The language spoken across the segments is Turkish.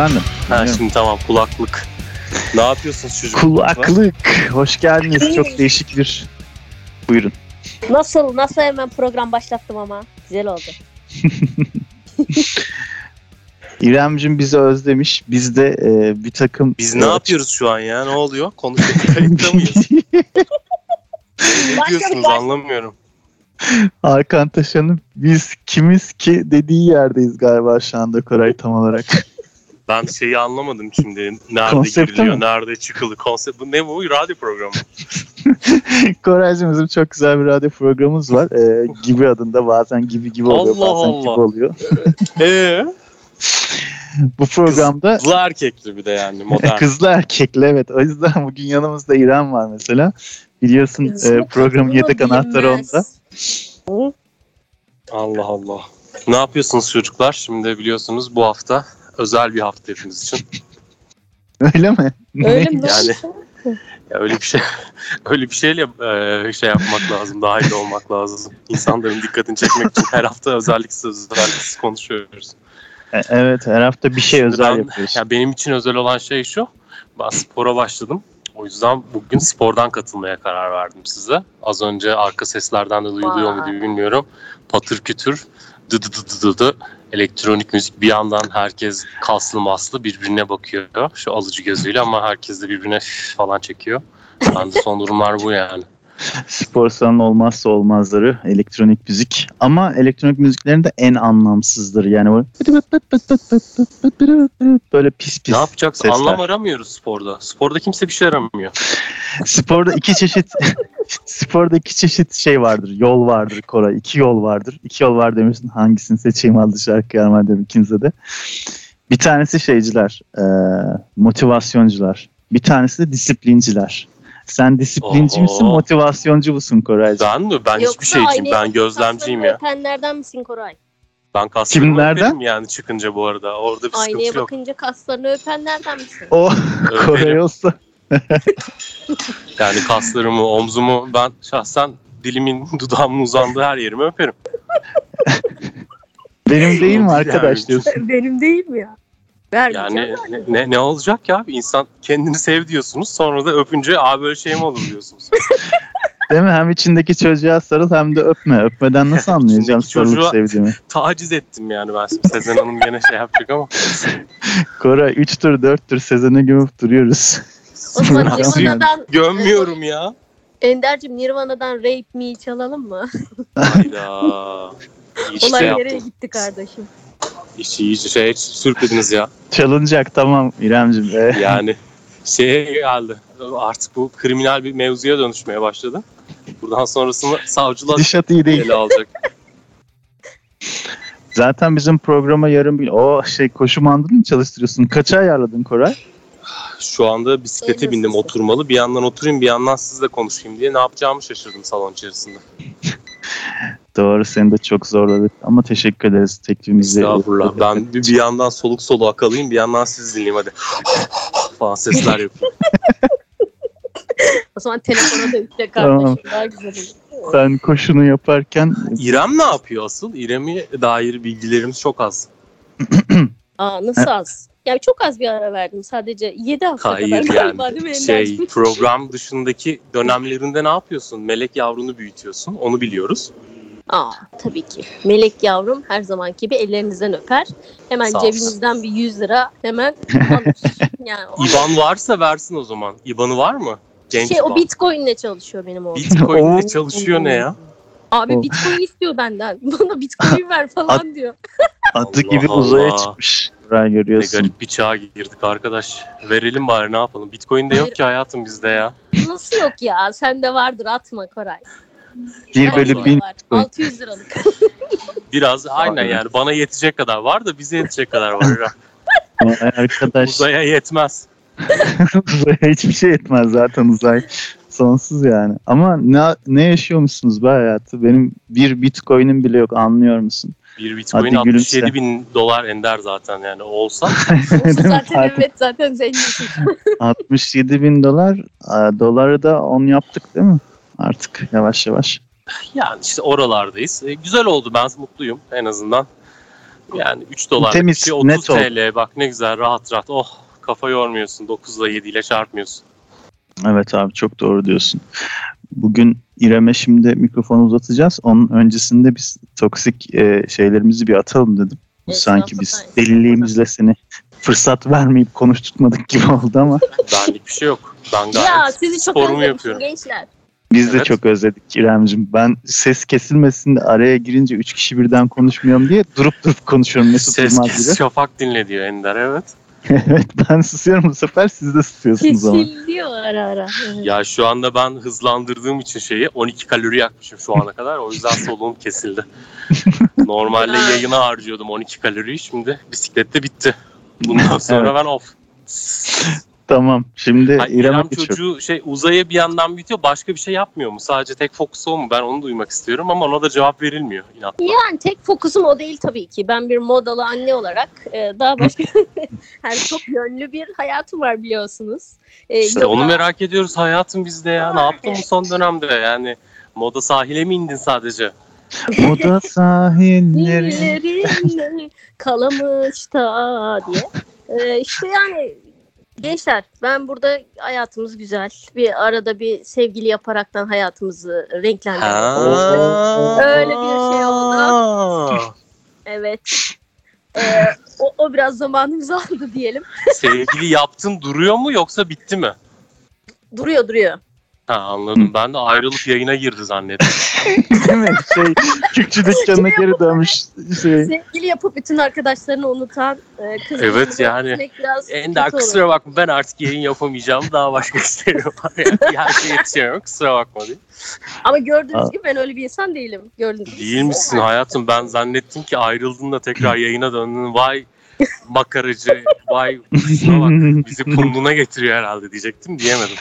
Ha efendim. Ha Dinliyorum. şimdi tamam kulaklık. ne yapıyorsunuz çocuklar? Kulaklık. Hoş geldiniz. Çok değişik bir. Buyurun. Nasıl nasıl hemen program başlattım ama güzel oldu. İremcim bizi özlemiş. Biz de e, bir takım... Biz ne yapıyoruz şu an ya? Ne oluyor? Konuşuyoruz. Kayıtta mıyız? Ne diyorsunuz anlamıyorum. Hakan Taşan'ın biz kimiz ki dediği yerdeyiz galiba şu anda Koray tam olarak. Ben şeyi anlamadım şimdi. Nerede Konsepti giriliyor, mi? nerede çıkılıyor. Konsept bu ne bu? Radyo programı. Koraycığım bizim çok güzel bir radyo programımız var. E, gibi adında bazen gibi gibi oluyor Allah bazen Allah. gibi oluyor. Eee? Bu programda Kızlı erkekli bir de yani modern. kızlı erkekli evet. O yüzden bugün yanımızda İrem var mesela. Biliyorsun e, programın yedek anahtarı onda. Allah Allah. Ne yapıyorsunuz çocuklar? Şimdi biliyorsunuz bu hafta özel bir hafta hepimiz için. Öyle mi? Öyle mi? Yani- Ya öyle bir şey öyle bir şeyle e, şey yapmak lazım, dahil olmak lazım. İnsanların dikkatini çekmek için her hafta özelliksiz özelliksiz konuşuyoruz. E, Evet her hafta bir şey Şimdi özel ben- yapıyoruz. Ya benim için özel olan şey şu. Ben spora başladım. O yüzden bugün spordan katılmaya karar verdim size. Az önce arka seslerden de duyuluyor mu diye bilmiyorum. Patır kütür, dı dı dı dı dı. Elektronik müzik bir yandan herkes kaslı maslı birbirine bakıyor. Şu alıcı gözüyle ama herkes de birbirine falan çekiyor. Ben de son durumlar bu yani. Spor salonu olmazsa olmazları elektronik müzik. Ama elektronik müziklerin de en anlamsızdır. Yani o böyle pis pis Ne yapacaksın? sesler. Anlam aramıyoruz sporda. Sporda kimse bir şey aramıyor. Sporda iki çeşit sporda iki çeşit şey vardır. Yol vardır Koray. İki yol vardır. İki yol var demişsin. Hangisini seçeyim adlı şarkı madem ikinize de. Bir tanesi şeyciler. e, motivasyoncular. Bir tanesi de disiplinciler. Sen disiplinci misin, Oho. motivasyoncu musun Koraycığım? Ben mi? Ben hiçbir Yoksa şeyciyim. aynaya Ben gözlemciyim ya. kaslarını Öpenlerden misin Koray? Ben kaslarımı Kimlerden? öperim yani çıkınca bu arada. Orada bir sıkıntı Aynaya yok. bakınca kaslarını öpenlerden misin? O Öperim. Koray olsa Yani kaslarımı, omzumu ben şahsen dilimin, dudağımın uzandığı her yerimi öperim. benim değil mi arkadaş diyorsun. Benim değil mi ya? Vermeyeceğim. Yani ne, ne, ne olacak ya? İnsan kendini sev diyorsunuz. Sonra da öpünce aa böyle şey mi olur diyorsunuz. Değil mi? Hem içindeki çocuğa sarıl hem de öpme. Öpmeden nasıl anlayacağım sarılıp sevdiğimi? Taciz ettim yani ben. Şimdi Sezen Hanım gene şey yapacak ama. Koray 3 tur 4 tur Sezen'e gömüp duruyoruz. O zaman Nirvana'dan, Gömmüyorum ya. Ender'cim Nirvana'dan Rape Me çalalım mı? Hayda. İyi Olay nereye yaptım. gitti kardeşim? İşi iyice şey sürüklediniz ya. Çalınacak tamam İremcim. Ee, Yani şeye geldi. Artık bu kriminal bir mevzuya dönüşmeye başladı. Buradan sonrasını savcılar Gidişat iyi değil. ele alacak. Zaten bizim programa yarın bir... O şey koşu mandını mı çalıştırıyorsun? Kaça ayarladın Koray? Şu anda bisiklete bindim oturmalı. Bir yandan oturayım bir yandan sizle konuşayım diye ne yapacağımı şaşırdım salon içerisinde. Doğru seni de çok zorladık. Ama teşekkür ederiz teklifimizi. Estağfurullah. Ben bir, bir yandan soluk soluğa kalayım bir yandan siz dinleyeyim hadi. falan sesler yapayım. O zaman telefona da Tamam. kardeşim. Daha güzel olur. Sen koşunu yaparken İrem ne yapıyor asıl? İrem'e dair bilgilerimiz çok az. Aa nasıl az? Yani çok az bir ara verdim. Sadece 7 hafta Hayır kadar galiba değil mi yani şey program dışındaki dönemlerinde ne yapıyorsun? Melek yavrunu büyütüyorsun. Onu biliyoruz. Aa tabii ki. Melek yavrum her zaman gibi ellerinizden öper. Hemen Sağ olsun. cebinizden bir 100 lira hemen alır. yani o, İban varsa versin o zaman. İban'ı var mı? Genç şey, İban. o bitcoin'le çalışıyor benim oğlum. Bitcoin'le Oo. çalışıyor ne ya? Abi O. bitcoin istiyor benden. Bana bitcoin ver falan diyor. adı Allah gibi uzaya Allah. çıkmış. Koray Ne görüyorsun. garip bir çağa girdik arkadaş. Verelim bari ne yapalım. Bitcoin de yok ki hayatım bizde ya. Nasıl yok ya? Sende vardır atma Koray. Bir Bende bölü de bin. var. 600 liralık. Biraz aynen yani bana yetecek kadar var da bize yetecek kadar var. Vay Arkadaş Uzaya yetmez. uzaya hiçbir şey etmez zaten uzay. Sonsuz yani. Ama ne, ne yaşıyormuşsunuz be hayatı? Benim bir bitcoin'im bile yok anlıyor musun? Bir bitcoin Hadi 67 gülümse. bin dolar ender zaten yani olsa. Zaten evet zaten zenginsin. 67 bin dolar. Aa, Doları da 10 yaptık değil mi? Artık yavaş yavaş. Yani işte oralardayız. E, güzel oldu ben mutluyum en azından. Yani 3 dolar Temiz, bir şey 30 net ol. TL bak ne güzel rahat rahat. Oh kafa yormuyorsun 9 ile 7 ile çarpmıyorsun. Evet abi çok doğru diyorsun. Bugün İrem'e şimdi mikrofonu uzatacağız. Onun öncesinde biz toksik e, şeylerimizi bir atalım dedim. Bu sanki biz deliliğimizle seni fırsat vermeyip konuşturmadık gibi oldu ama Benlik bir şey yok. Ben gayet Ya sizi çok sporumu yapıyorum. gençler. Biz de Evet. çok özledik İrem'cim. Ben ses kesilmesin de araya girince üç kişi birden konuşmuyorum diye durup durup konuşuyorum. Mesut Ses Yılmaz kes gibi. şafak dinle diyor Ender evet. evet ben susuyorum bu sefer siz de susuyorsunuz ama. Kesiliyor ara ara. Evet. Ya şu anda ben hızlandırdığım için şeyi 12 kalori yakmışım şu ana kadar. O yüzden soluğum kesildi. Normalde Ay. yayına harcıyordum 12 kaloriyi. Şimdi bisiklette bitti. Bundan sonra ben off. Tamam şimdi Hayır, İrem geçiyorum. çocuğu şey uzaya bir yandan bitiyor. Başka bir şey yapmıyor mu? Sadece tek fokus o mu? Ben onu duymak istiyorum ama ona da cevap verilmiyor inatla. Yani tek fokusum o değil tabii ki. Ben bir modalı anne olarak e, daha başka yani çok yönlü bir hayatım var biliyorsunuz. E, İşte yoga- onu merak ediyoruz hayatım bizde ya. Ne yaptın bu son dönemde? Yani moda sahile mi indin sadece? Moda sahilleri. Kalamış da diye. Ee, işte yani gençler ben burada hayatımız güzel. Bir arada bir sevgili yaparaktan hayatımızı renklendiriyoruz. Öyle bir şey oldu. Evet. Ee, o, o biraz zamanımızı aldı diyelim. Sevgili yaptın duruyor mu yoksa bitti mi? Duruyor duruyor. Ha anladım. Ben de ayrılıp yayına girdi zannettim. Değil mi? Şey, Kürkçü dükkanına geri dönmüş şey. Sevgili yapıp bütün arkadaşlarını unutan e, kız. Evet, yani. Biraz Ender kusura bakma ben artık yayın yapamayacağım. Daha başka işlerim var. Yani her şeye yetişemiyorum. Kusura bakma diye. Ama gördüğünüz Aa. gibi ben öyle bir insan değilim. Gördüğünüz gibi. Değil misin hayatım? Ben zannettim ki ayrıldın da tekrar yayına döndün. Vay makaracı, vay bak bizi kumluğuna getiriyor herhalde diyecektim diyemedim.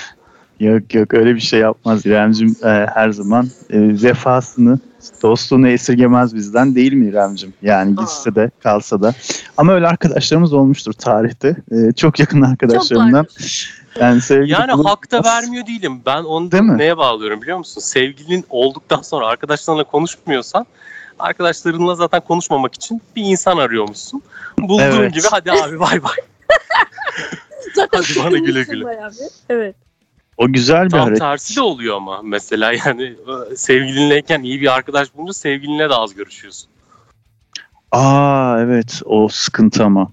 Yok yok öyle bir şey yapmaz İremcim e, her zaman e, vefasını dostluğunu esirgemez bizden değil mi İremcim? Yani gitse de kalsa da. Ama öyle arkadaşlarımız olmuştur tarihte. E, çok yakın Çok arkadaşlarımdan. vardır. Yani sevgili Yani bulun- hak da vermiyor değilim. Ben onu Değil mi? neye bağlıyorum biliyor musun? Sevgilin olduktan sonra arkadaşlarınla konuşmuyorsan arkadaşlarınla zaten konuşmamak için bir insan arıyormuşsun. Bulduğun Evet. gibi hadi abi bay bay. Zaten Hadi bana güle güle. bayağı bir. Evet. O güzel bir Tam hareket. tersi de oluyor ama mesela yani sevgilinleyken iyi bir arkadaş bulunca sevgilinle de az görüşüyorsun. Aa evet o sıkıntı ama.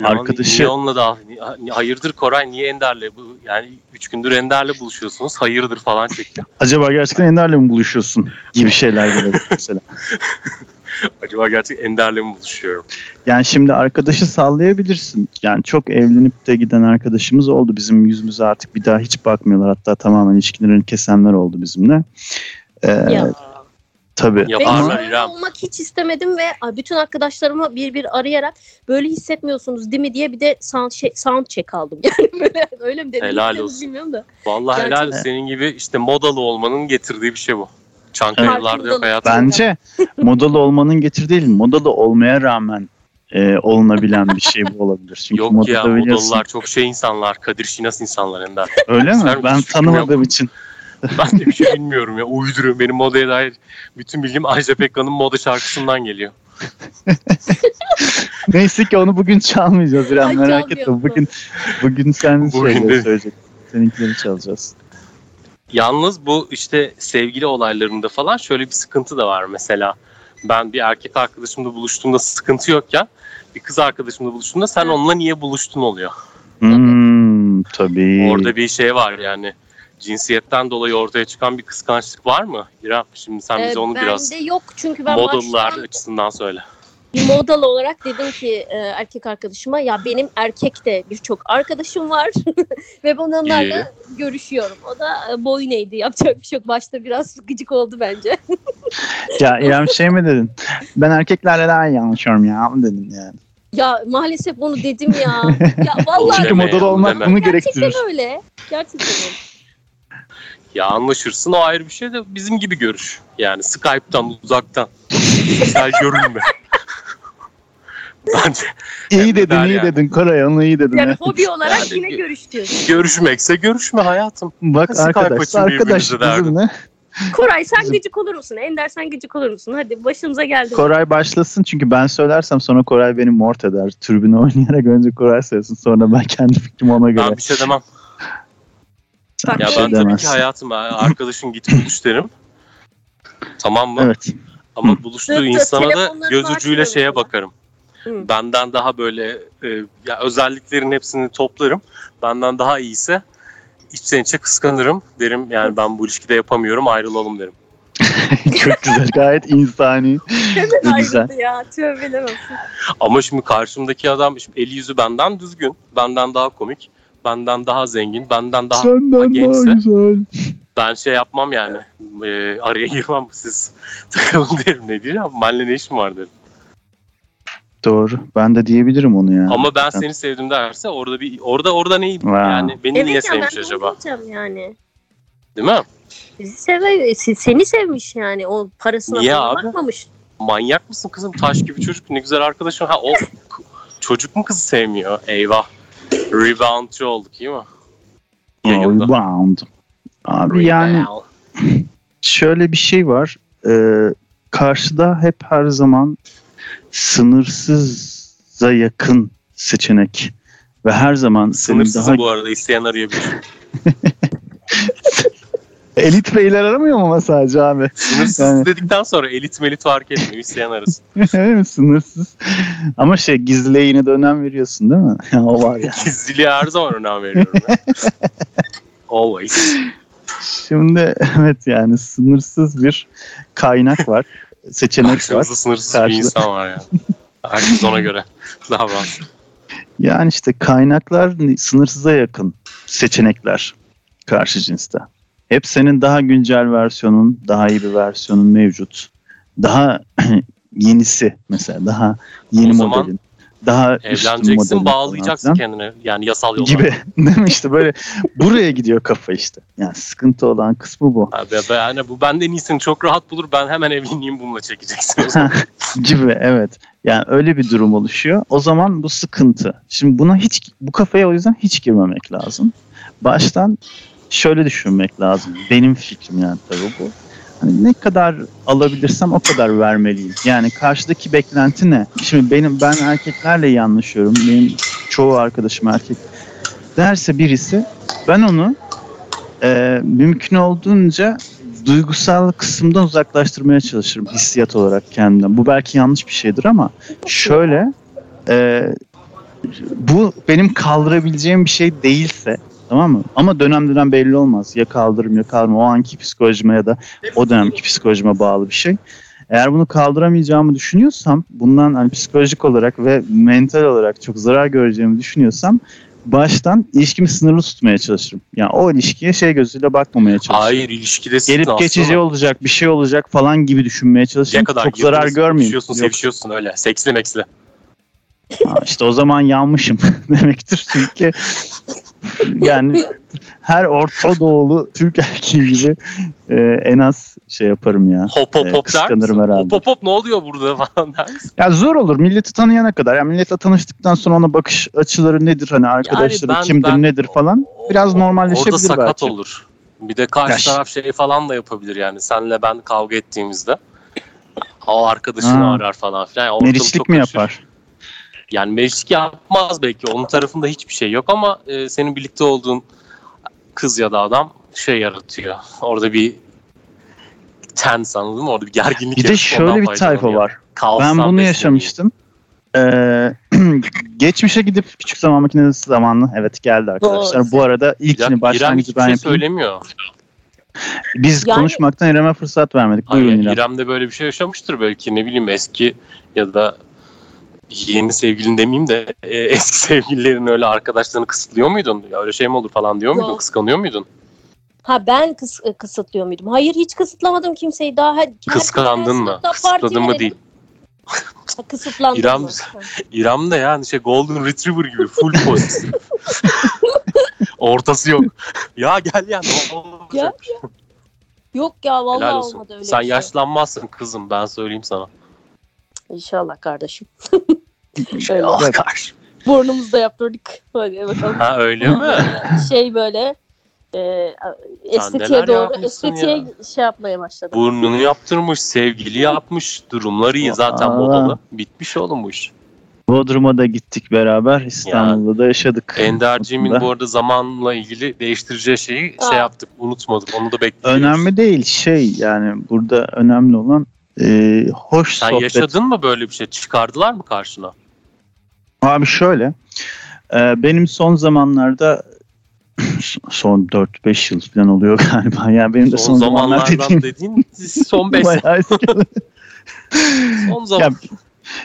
Yani Arkadaşı- Niye onunla da hayırdır Koray niye Ender'le bu yani üç gündür Ender'le buluşuyorsunuz hayırdır falan çekiyor. Acaba gerçekten Ender'le mi buluşuyorsun gibi şeyler gelebilir mesela. Acaba gerçek Ender'le mi buluşuyorum? Yani şimdi arkadaşı sallayabilirsin. Yani çok evlenip de giden arkadaşımız oldu. Bizim yüzümüze artık bir daha hiç bakmıyorlar. Hatta tamamen ilişkilerini kesenler oldu bizimle. Ee, Ya. Tabii. Ben Yaparlar böyle İrem. olmak hiç istemedim ve bütün arkadaşlarıma bir bir arayarak böyle hissetmiyorsunuz değil mi diye bir de sound, şey, sound check aldım. Yani böyle öyle mi dedim Helal bilmiyorum, olsun. bilmiyorum da. Vallahi Gerçekten. helal senin gibi işte modalı olmanın getirdiği bir şey bu. Çankayılarda yok hayatım. Bence modalı olmanın getir değil, modalı olmaya rağmen e, olunabilen bir şey bu olabilir. Çünkü Yok modada ya biliyorsun- modalılar çok şey insanlar. Kadir Şinas insanlar Ender. Öyle mi? Sen Ben tanımadığım için. Ben de bir şey bilmiyorum ya. Uyduruyorum. Benim modaya dair bütün bilgim Ajda Pekkan'ın moda şarkısından geliyor. Neyse ki onu bugün çalmayacağız İrem merak etme. Bugün bugün sen Bugün şeyleri de- söyleyecek. Seninkileri çalacağız. Yalnız bu işte sevgili olaylarında falan şöyle bir sıkıntı da var mesela. Ben bir erkek arkadaşımla buluştuğumda sıkıntı yokken bir kız arkadaşımla buluştuğumda sen Evet. onunla niye buluştun oluyor. Hmm, tabii. Orada bir şey var yani. Cinsiyetten dolayı ortaya çıkan bir kıskançlık var mı? İrem şimdi sen bize Ee, onu biraz bende yok çünkü ben modalılar baştan açısından söyle. Bir modalı olarak dedim ki e, erkek arkadaşıma ya benim erkek de birçok arkadaşım var ve ben onlarla görüşüyorum. O da e, boyun eğdi yapacak bir şey yok. Başta biraz gıcık oldu bence. Ya İrem şey mi dedin? Ben erkeklerle daha iyi anlaşıyorum ya mı dedin yani. Ya maalesef onu dedim ya. Ya vallahi Çünkü ya, olmak bunu gerçekten gerektirir. öyle. Gerçekten öyle. Ya anlaşırsın o ayrı bir şey de bizim gibi görüş. Yani Skype'tan uzaktan. Güzel görünme. Bence İyi dedin iyi yani. dedin Koray onu iyi dedin. Yani hobi olarak Yani yine gö- görüştük. görüşmekse görüşme hayatım. Bak Skype arkadaş arkadaş bizimle Koray sen gıcık olur musun? Ender sen gıcık olur musun? Hadi başımıza geldi. Koray başlasın çünkü ben söylersem sonra Koray beni mort eder. Türbünü oynayarak önce Koray söylesin sonra ben kendi fikrimi ona göre. Ben bir şey demem. Sen Ya şey ben tabii ki demezsin. hayatım arkadaşın git buluş derim. Tamam mı? Evet. Ama buluştuğu insana da göz ucuyla şeye ben. bakarım. Hı. Benden daha böyle e, ya özelliklerin hepsini toplarım. Benden daha iyiyse içten içe kıskanırım. Derim yani ben bu ilişkide yapamıyorum ayrılalım derim. Çok güzel. Gayet insani. Ne güzel. ayrıldı ya. Tövbeler olsun. Ama şimdi karşımdaki adam şimdi eli yüzü benden düzgün, benden daha komik, benden daha zengin, benden daha Senden daha gençse güzel. ben şey yapmam yani. E, araya girmem siz takılın derim ne diyeceğim. Benimle ne işim var derim. Doğru. Ben de diyebilirim onu ya. Ama ben seni sevdim derse orada bir orada orada neyi Wow. yani beni niye Evet ya ben sevmiş de acaba? yani. Değil mi? Bizi seviyor. se- Seni sevmiş yani. O parasına Niye falan abi? bakmamış. Manyak mısın kızım? Taş gibi çocuk ne güzel arkadaşım. Ha o çocuk mu kızı sevmiyor? Eyvah. Reboundçı olduk iyi mi? Yayında. Rebound. Abi yani Rebound. şöyle bir şey var. Ee, karşıda hep her zaman sınırsıza yakın seçenek ve her zaman Sınırsız daha bu arada isteyen arayabilir. elit beyler aramıyor mu ama sadece abi? Sınırsız Yani- dedikten sonra elit melit fark etmiyor. İsteyen arasın. Sınırsız. Ama şey gizliliğe yine de önem veriyorsun değil mi? O var ya. Gizliliğe her zaman önem veriyorum. Always. Şimdi evet yani sınırsız bir kaynak var. Seçenek var. Sınırsız bir Karşıda- insan var yani. Herkes ona göre davransın. Yani işte kaynaklar sınırsıza yakın seçenekler karşı cinste. Hep senin daha güncel versiyonun, daha iyi bir versiyonun mevcut. Daha yenisi mesela, daha yeni O zaman modelin. Daha Evleneceksin, bağlayacaksın kendini. Yani yasal yolla. gibi. Değil mi işte böyle buraya gidiyor kafa işte. Yani sıkıntı olan kısmı bu. Abi, yani bu benden iyisini çok rahat bulur. Ben hemen evleneyim bununla çekeceksin. gibi evet. Yani öyle bir durum oluşuyor. O zaman bu sıkıntı. Şimdi buna hiç bu kafaya o yüzden hiç girmemek lazım. Baştan şöyle düşünmek lazım. Benim fikrim yani tabii bu. Hani ne kadar alabilirsem o kadar vermeliyim. Yani karşıdaki beklenti ne? Şimdi benim ben erkeklerle iyi anlaşıyorum. Benim çoğu arkadaşım erkek. Derse birisi ben onu e, mümkün olduğunca duygusal kısımdan uzaklaştırmaya çalışırım hissiyat olarak kendimden. Bu belki yanlış bir şeydir ama şöyle e, bu benim kaldırabileceğim bir şey değilse tamam mı? Ama dönem dönem belli olmaz. Ya kaldırırım ya kaldırırım. O anki psikolojime ya da o dönemki psikolojime bağlı bir şey. Eğer bunu kaldıramayacağımı düşünüyorsam, bundan hani psikolojik olarak ve mental olarak çok zarar göreceğimi düşünüyorsam baştan ilişkimi sınırlı tutmaya çalışırım. Yani o ilişkiye şey gözüyle bakmamaya çalışırım. Hayır ilişkidesin Gelip aslında. geçici olacak, bir şey olacak falan gibi düşünmeye Ne çalışırım. kadar Çok zarar görmeyeyim. Sevişiyorsun, Yok. sevişiyorsun öyle. Seksli meksli. Ha, işte o zaman yanmışım demektir. Çünkü yani her Orta Doğulu Türk erkeği gibi e, en az şey yaparım ya. Hop hop hop der misin? herhalde. Hop hop hop ne oluyor burada falan der misin? Ya zor olur milleti tanıyana kadar. Yani milletle tanıştıktan sonra ona bakış açıları nedir hani arkadaşları ben- kimdir ben- nedir falan. Biraz O- normalleşebilir Orada sakat belki. olur. Bir de karşı Ya taraf şey falan da yapabilir yani. Senle ben kavga ettiğimizde o arkadaşını Ha. arar falan filan. Yani Meriçlik mi yapar? Yani meriçlik yapmaz belki. Onun tarafında hiçbir şey yok ama e, senin birlikte olduğun kız ya da adam şey yaratıyor. Orada bir tens anladın mı? Orada bir gerginlik Bir de şöyle bir tayfa var. Kaostan Ben bunu yaşamıştım. Ee, geçmişe gidip küçük zaman makinesi zamanlı evet geldi arkadaşlar. Doğru. Bu arada ilkini başlangıcı ben şey yapayım. söylemiyor. Biz Yani- konuşmaktan İrem'e fırsat vermedik. Hayır, Buyurun İrem. İrem de böyle bir şey yaşamıştır belki ne bileyim eski ya da yeni sevgilin demeyeyim de e, eski sevgililerin öyle arkadaşlarını kısıtlıyor muydun? Ya öyle şey mi olur falan diyor muydun? Yok. Kıskanıyor muydun? Ha ben kıs e, kısıtlıyor muydum? Hayır hiç kısıtlamadım kimseyi daha. Her, Kıskandın mı? Kısıtladın mı değil. Ha, Kısıtlandım İrem- mı? İrem de yani şey Golden Retriever gibi full pozitif. Ortası yok. Ya gel ya ne olacak? Ya, Yok ya vallahi olmadı öyle Sen şey. yaşlanmazsın kızım ben söyleyeyim sana. İnşallah kardeşim. Şöyle Allah karşı. burnumuzda yaptırdık. Hadi bakalım. Ha öyle mi? şey böyle e, estetiğe doğru estetiğe ya. şey yapmaya başladım. Burnunu yaptırmış, sevgili yapmış. Durumları iyi zaten Aa. modalı. Bitmiş oğlum bu iş. Bodrum'a da gittik beraber. İstanbul'da da yaşadık. Enderciğimin Aslında. bu arada zamanla ilgili değiştireceği şeyi Aa. şey yaptık. Unutmadık. Onu da bekliyoruz. Önemli değil şey yani burada önemli olan e, hoş Sen sohbet. yaşadın mı böyle bir şey? Çıkardılar mı karşına? Abi şöyle e, benim son zamanlarda son 4-5 yıl falan oluyor galiba. Yani benim de son, Son zamanlar dediğim dediğin son 5 bayağı eski. son zaman. Ya,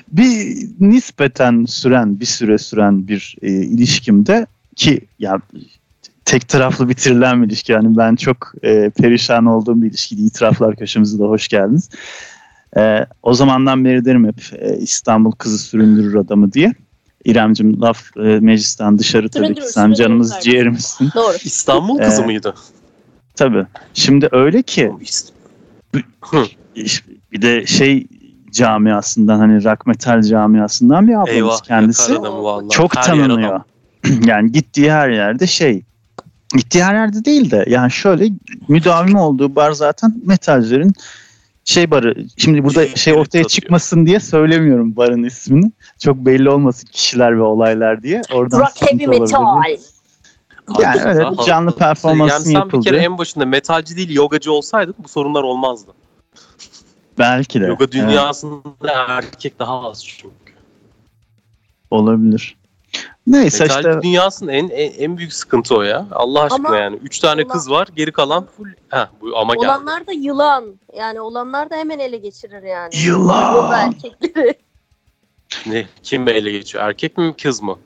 bir nispeten süren bir süre süren bir e, ilişkimde ki ya tek taraflı bitirilen bir ilişki yani ben çok e, perişan olduğum bir ilişkiydi. İtiraflar köşemize de hoş geldiniz. E, o zamandan beri derim hep e, İstanbul kızı süründürür adamı diye. İremcim laf e, meclisten dışarı tabii ki sen canımız ciğerimizsin. Doğru. İstanbul kızı Ee, mıydı? Tabii. Şimdi öyle ki bir de şey camiasından hani rock metal camiasından bir ablamız Eyvah kendisi. Çok Her tanınıyor. yani gittiği her yerde şey gittiği her yerde değil de yani şöyle müdavim olduğu bar zaten metalcilerin şey barı. Şimdi burada Şey, şey ortaya satıyor. çıkmasın diye söylemiyorum barın ismini. Çok belli olmasın kişiler ve olaylar diye. Oradan Rock heavy metal. Yani öyle bir canlı performansın yani sen bir kere en başında metalci değil yogacı olsaydın bu sorunlar olmazdı. Belki de. Yoga Evet, dünyasında erkek daha az çünkü. olabilir. Neyse Metalci işte dünyasının en, en en büyük sıkıntı o ya. Allah aşkına Ama yani. Üç tane olan- kız var geri kalan full. Heh, bu ama geldi. Olanlar da yılan. Yani olanlar da hemen ele geçirir yani. Yılan. Yoga erkekleri. Ne? Kim ele geçiyor? Erkek mi kız mı?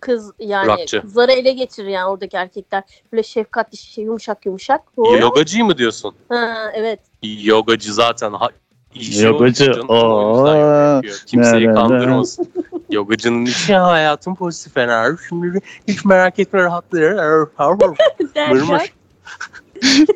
Kız yani Rockçı. kızları ele geçirir yani oradaki erkekler. Böyle şefkatli şey yumuşak yumuşak. O- Yogacı mı diyorsun? Ha, evet. Yogacı zaten ha, işi Yogacı, o, canım. O yüzden yoga oo. yapıyor. Kimseyi Ne, ne, ne. kandırmasın. Yogacının işi hayatım pozitif enerji. Şimdi hiç merak etme rahatları. Derken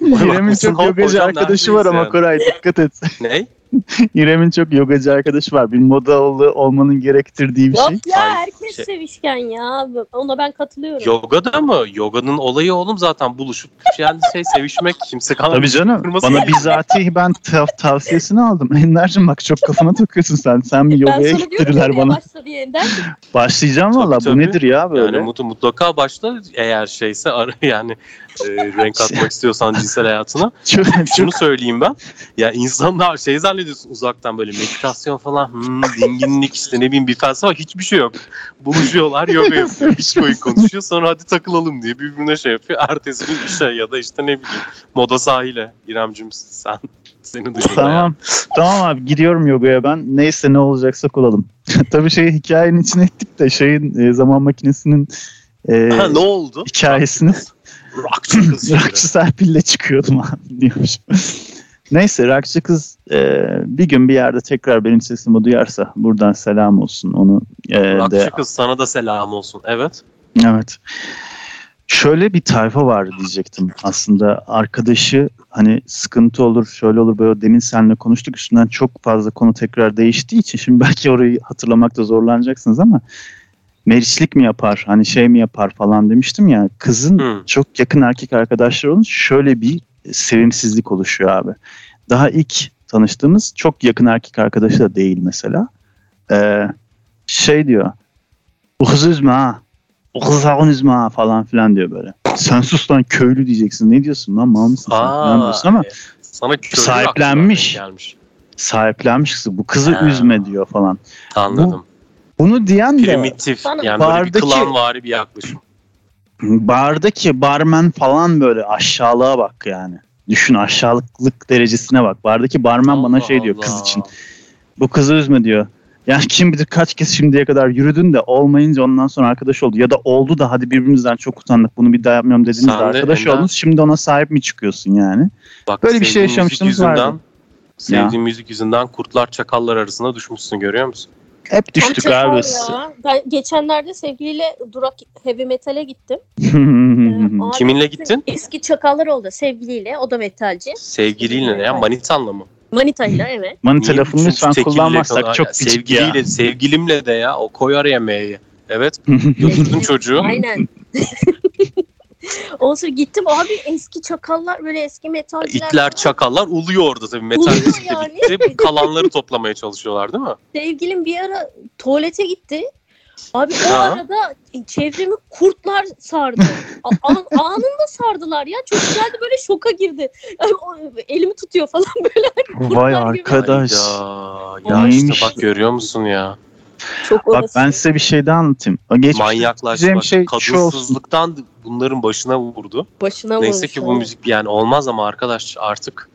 İrem'in çok yogacı arkadaşı var ama Koray dikkat et. ne? İrem'in çok yogacı arkadaşı var. Bir moda ol- olmanın gerektirdiği bir şey. Yok ya herkes şey- sevişken ya. Ona ben katılıyorum. Yogada mı? Yoganın olayı oğlum zaten buluşup yani şey sevişmek kimse kalmadı. Tabii canım. Kırması Bana bizatihi ben tav- tavsiyesini aldım. Ender'cim bak çok kafana takıyorsun sen. Sen bir yogaya ki bana. Başlayacağım valla. Bu nedir ya böyle? Yani mut- mutlaka başla eğer şeyse ara yani e, renk atmak istiyorsan cinsel hayatına. Şunu söyleyeyim ben. Ya insanlar şey zannediyorsun uzaktan böyle meditasyon falan hmm, dinginlik işte ne bileyim bir felsefe hiçbir şey yok. Buluşuyorlar yoga yapıyor. Hiç boyu konuşuyor sonra hadi takılalım diye birbirine şey yapıyor. Ertesi gün işe ya da işte ne bileyim moda sahile. İremcim sen seni duyuyorum. Tamam. Tamam abi gidiyorum yogaya ben. Neyse ne olacaksak olalım. Tabii şey hikayenin içine ettik de şeyin e, zaman makinesinin e, Ha, ne oldu? hikayesini Rockçı kız. Rakçı Serpil'le çıkıyordum abi diyormuş. Neyse Rakçı kız e, bir gün bir yerde tekrar benim sesimi duyarsa buradan selam olsun onu e, de Rockçı kız sana da selam olsun. Evet. Evet. Şöyle bir tayfa var diyecektim. Aslında arkadaşı hani sıkıntı olur, şöyle olur böyle demin seninle konuştuk. Üstünden çok fazla konu tekrar değiştiği için şimdi belki orayı hatırlamakta zorlanacaksınız ama meriçlik mi yapar, hani şey mi yapar falan demiştim ya. Kızın Hı. çok yakın erkek arkadaşları olunca şöyle bir sevimsizlik oluşuyor abi. Daha ilk tanıştığımız çok yakın erkek arkadaşı da değil mesela. Ee, şey diyor. Bu kızı üzme ha. O kızı sakın üzme ha falan filan diyor böyle. Sen sus lan köylü diyeceksin. Ne diyorsun lan mal mısın sen falan diyorsun ama sana köylü Sahiplenmiş. gelmiş. sahiplenmiş kızı. Bu kızı Ha. üzme diyor falan. Anladım. Bunu diyen de Primitif. Bana- Yani böyle bir Bardaki- klanvari bir yaklaşım. bardaki barmen falan böyle aşağılığa bak yani. Düşün aşağılıklık derecesine bak. Bardaki barmen bana Allah şey diyor Allah. kız için. Bu kızı üzme diyor. Yani kim bilir kaç kez şimdiye kadar yürüdün de olmayınca ondan sonra arkadaş oldu. Ya da oldu da hadi birbirimizden çok utandık bunu bir daha yapmıyorum dediniz de arkadaş Ender- oldunuz. Şimdi ona sahip mi çıkıyorsun yani? Bak, Böyle bir şey yüzünden, vardı. Sevdiğin müzik yüzünden kurtlar çakallar arasına düşmüşsün görüyor musun? Hep düştük Tam abi. ya. Ben geçenlerde sevgiliyle Durak Heavy Metal'e gittim. Ee, Kiminle gittin? Eski çakallar oldu sevgiliyle. O da metalci. Sevgiliyle ne ya? Manitanla mı? Manitayla evet. Manita lafını lütfen kullanmazsak çok Ya küçük ya. Sevgiliyle, sevgilimle de ya. O koy araya M'yi. Evet. Götürdün çocuğu. Aynen. Sonra gittim abi eski çakallar böyle eski metalciler. İtler çakallar uluyor orada tabii. Metal Uluyor müzik de yani. bitti. Kalanları toplamaya çalışıyorlar değil mi? Sevgilim bir ara tuvalete gitti. Abi o Ha. arada çevremi kurtlar sardı. A- an- anında sardılar ya. Çok güzeldi böyle şoka girdi. Yani o- elimi tutuyor falan böyle. Vay Kurtlar gibi. arkadaş. Ya, ya Neymiş? işte bak görüyor musun ya? Çok Bak orası. ben size bir şey daha anlatayım. O Geçmişte Manyaklaşma. şey şu. Kadınsızlıktan bunların başına vurdu. başına Neyse vurmuş ki bu müzik yani olmaz ama arkadaş artık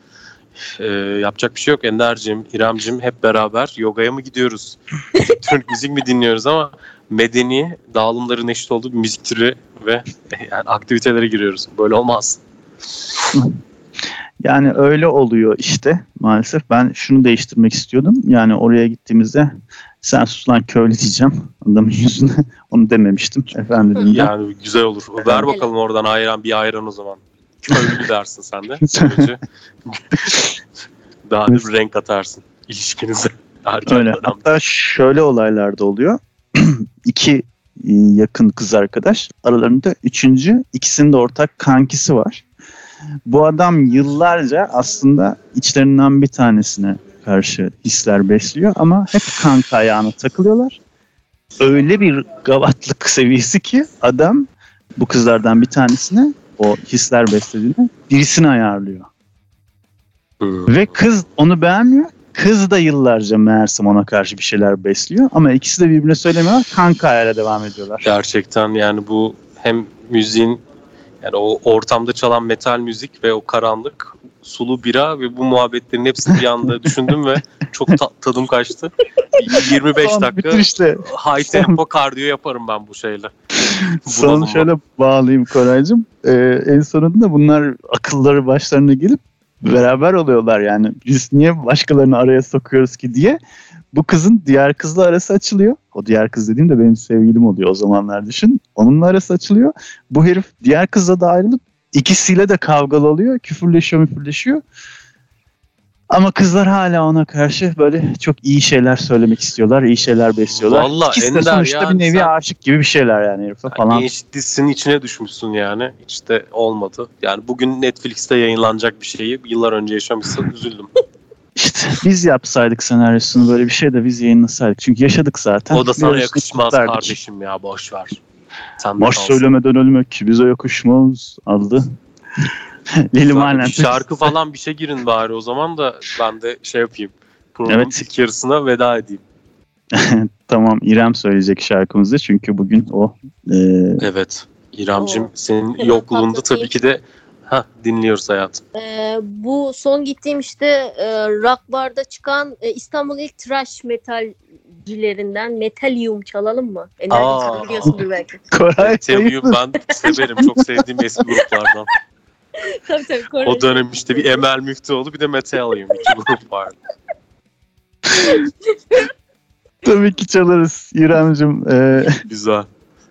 e, yapacak bir şey yok. Ender'cim, İrem'cim hep beraber yogaya mı gidiyoruz? Elektronik müzik mi dinliyoruz ama medeni dağılımların eşit olduğu bir müzik türü ve yani aktivitelere giriyoruz. Böyle olmaz. Yani öyle oluyor işte maalesef. Ben şunu değiştirmek istiyordum. Yani oraya gittiğimizde sen sus lan köylü diyeceğim adamın yüzüne. Onu dememiştim efendim. Yani güzel olur. Ver bakalım oradan ayran bir ayran o zaman. Köylü dersin sen de. Daha bir renk atarsın ilişkinize. Erken Öyle. dönemde. Hatta şöyle olaylar da oluyor. İki e, yakın kız arkadaş. Aralarında üçüncü ikisinin de ortak kankisi var. Bu adam yıllarca aslında içlerinden bir tanesine karşı hisler besliyor ama hep kanka ayağına takılıyorlar. Öyle bir gavatlık seviyesi ki adam bu kızlardan bir tanesine o hisler beslediğini birisini ayarlıyor. Hmm. Ve kız onu beğenmiyor. Kız da yıllarca meğersem ona karşı bir şeyler besliyor. Ama ikisi de birbirine söylemiyorlar. Kanka ayağıyla devam ediyorlar. Gerçekten yani bu hem müziğin yani o ortamda çalan metal müzik ve o karanlık sulu bira ve bu muhabbetlerin hepsini bir anda düşündüm ve çok ta- tadım kaçtı. 25 Son dakika bitirişle high tempo kardiyo yaparım ben bu şeyle. son şöyle bağlayayım Koraycığım. Ee, en sonunda bunlar akılları başlarına gelip beraber oluyorlar yani. Biz niye başkalarını araya sokuyoruz ki diye. Bu kızın diğer kızla arası açılıyor. O diğer kız dediğim de benim sevgilim oluyor o zamanlar düşün. Onunla arası açılıyor. Bu herif diğer kızla da ayrılıp ikisiyle de kavgalı oluyor. Küfürleşiyor müfürleşiyor. Ama kızlar hala ona karşı böyle çok iyi şeyler söylemek istiyorlar. iyi şeyler besliyorlar. Vallahi İkisi de sonuçta yani bir nevi sen- aşık gibi bir şeyler yani herife falan. Dizisinin içine düşmüşsün yani. Hiç de olmadı. Yani bugün Netflix'te yayınlanacak bir şeyi yıllar önce yaşamışsın. Üzüldüm. İşte biz yapsaydık senaryosunu böyle bir şey de biz yayınlasaydık. Çünkü yaşadık zaten. O da sana yakışmaz kutlardık. kardeşim ya boş ver. Sen kalsın. söylemeden ölmek bize yakışmaz adlı. Lili. Şarkı falan bir şey girin bari o zaman da ben de şey yapayım. Programın Evet. ilk yarısına veda edeyim. Tamam İrem söyleyecek şarkımızı çünkü bugün o e, Evet. İremcim senin yokluğunda tabii ki de ha dinliyoruz hayatım. Ee, bu son gittiğim işte e, rock barda çıkan e, İstanbul ilk trash metalcilerinden Metalium çalalım mı? Aa. Enerji biliyorsundur belki. Koray sayılır. ben severim. Çok sevdiğim eski gruplardan. tabii tabii. Kore- O dönem işte bir Emel Müftüoğlu bir de Meteor'uyum. İki grup vardı. Tabii ki çalarız İrem'cim. E, Güzel.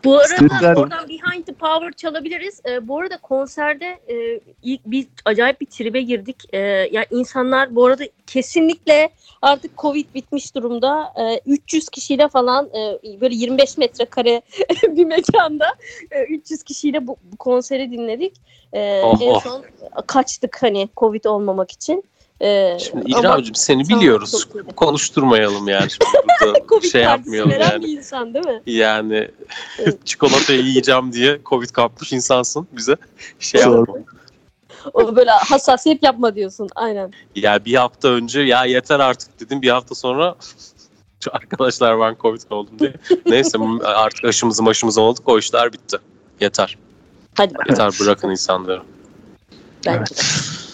Bu arada Sizler- oradan Behind the Power çalabiliriz. Ee, bu arada konserde e, ilk bir acayip bir tribe girdik. Ee, yani insanlar bu arada kesinlikle artık Covid bitmiş durumda. Ee, 300 kişiyle falan e, böyle 25 metrekare bir mekanda e, 300 kişiyle bu, bu konseri dinledik. Oh, en oh. son kaçtık hani Covid olmamak için. Ee, Şimdi ama İremcim seni Tamam, biliyoruz. Konuşturmayalım yani. Covid şey yapmayalım yani. bir insan değil mi? Yani Evet. çikolatayı yiyeceğim diye Covid kapmış insansın bize. Şey yapma. O böyle hassasiyet yapma diyorsun. Aynen. Ya bir hafta önce ya yeter artık dedim. Bir hafta sonra arkadaşlar ben Covid oldum diye. Neyse artık aşımızı maşımızı olduk. O işler bitti. Yeter. Hadi bakalım. Yeter bırakın insanları. Bence de.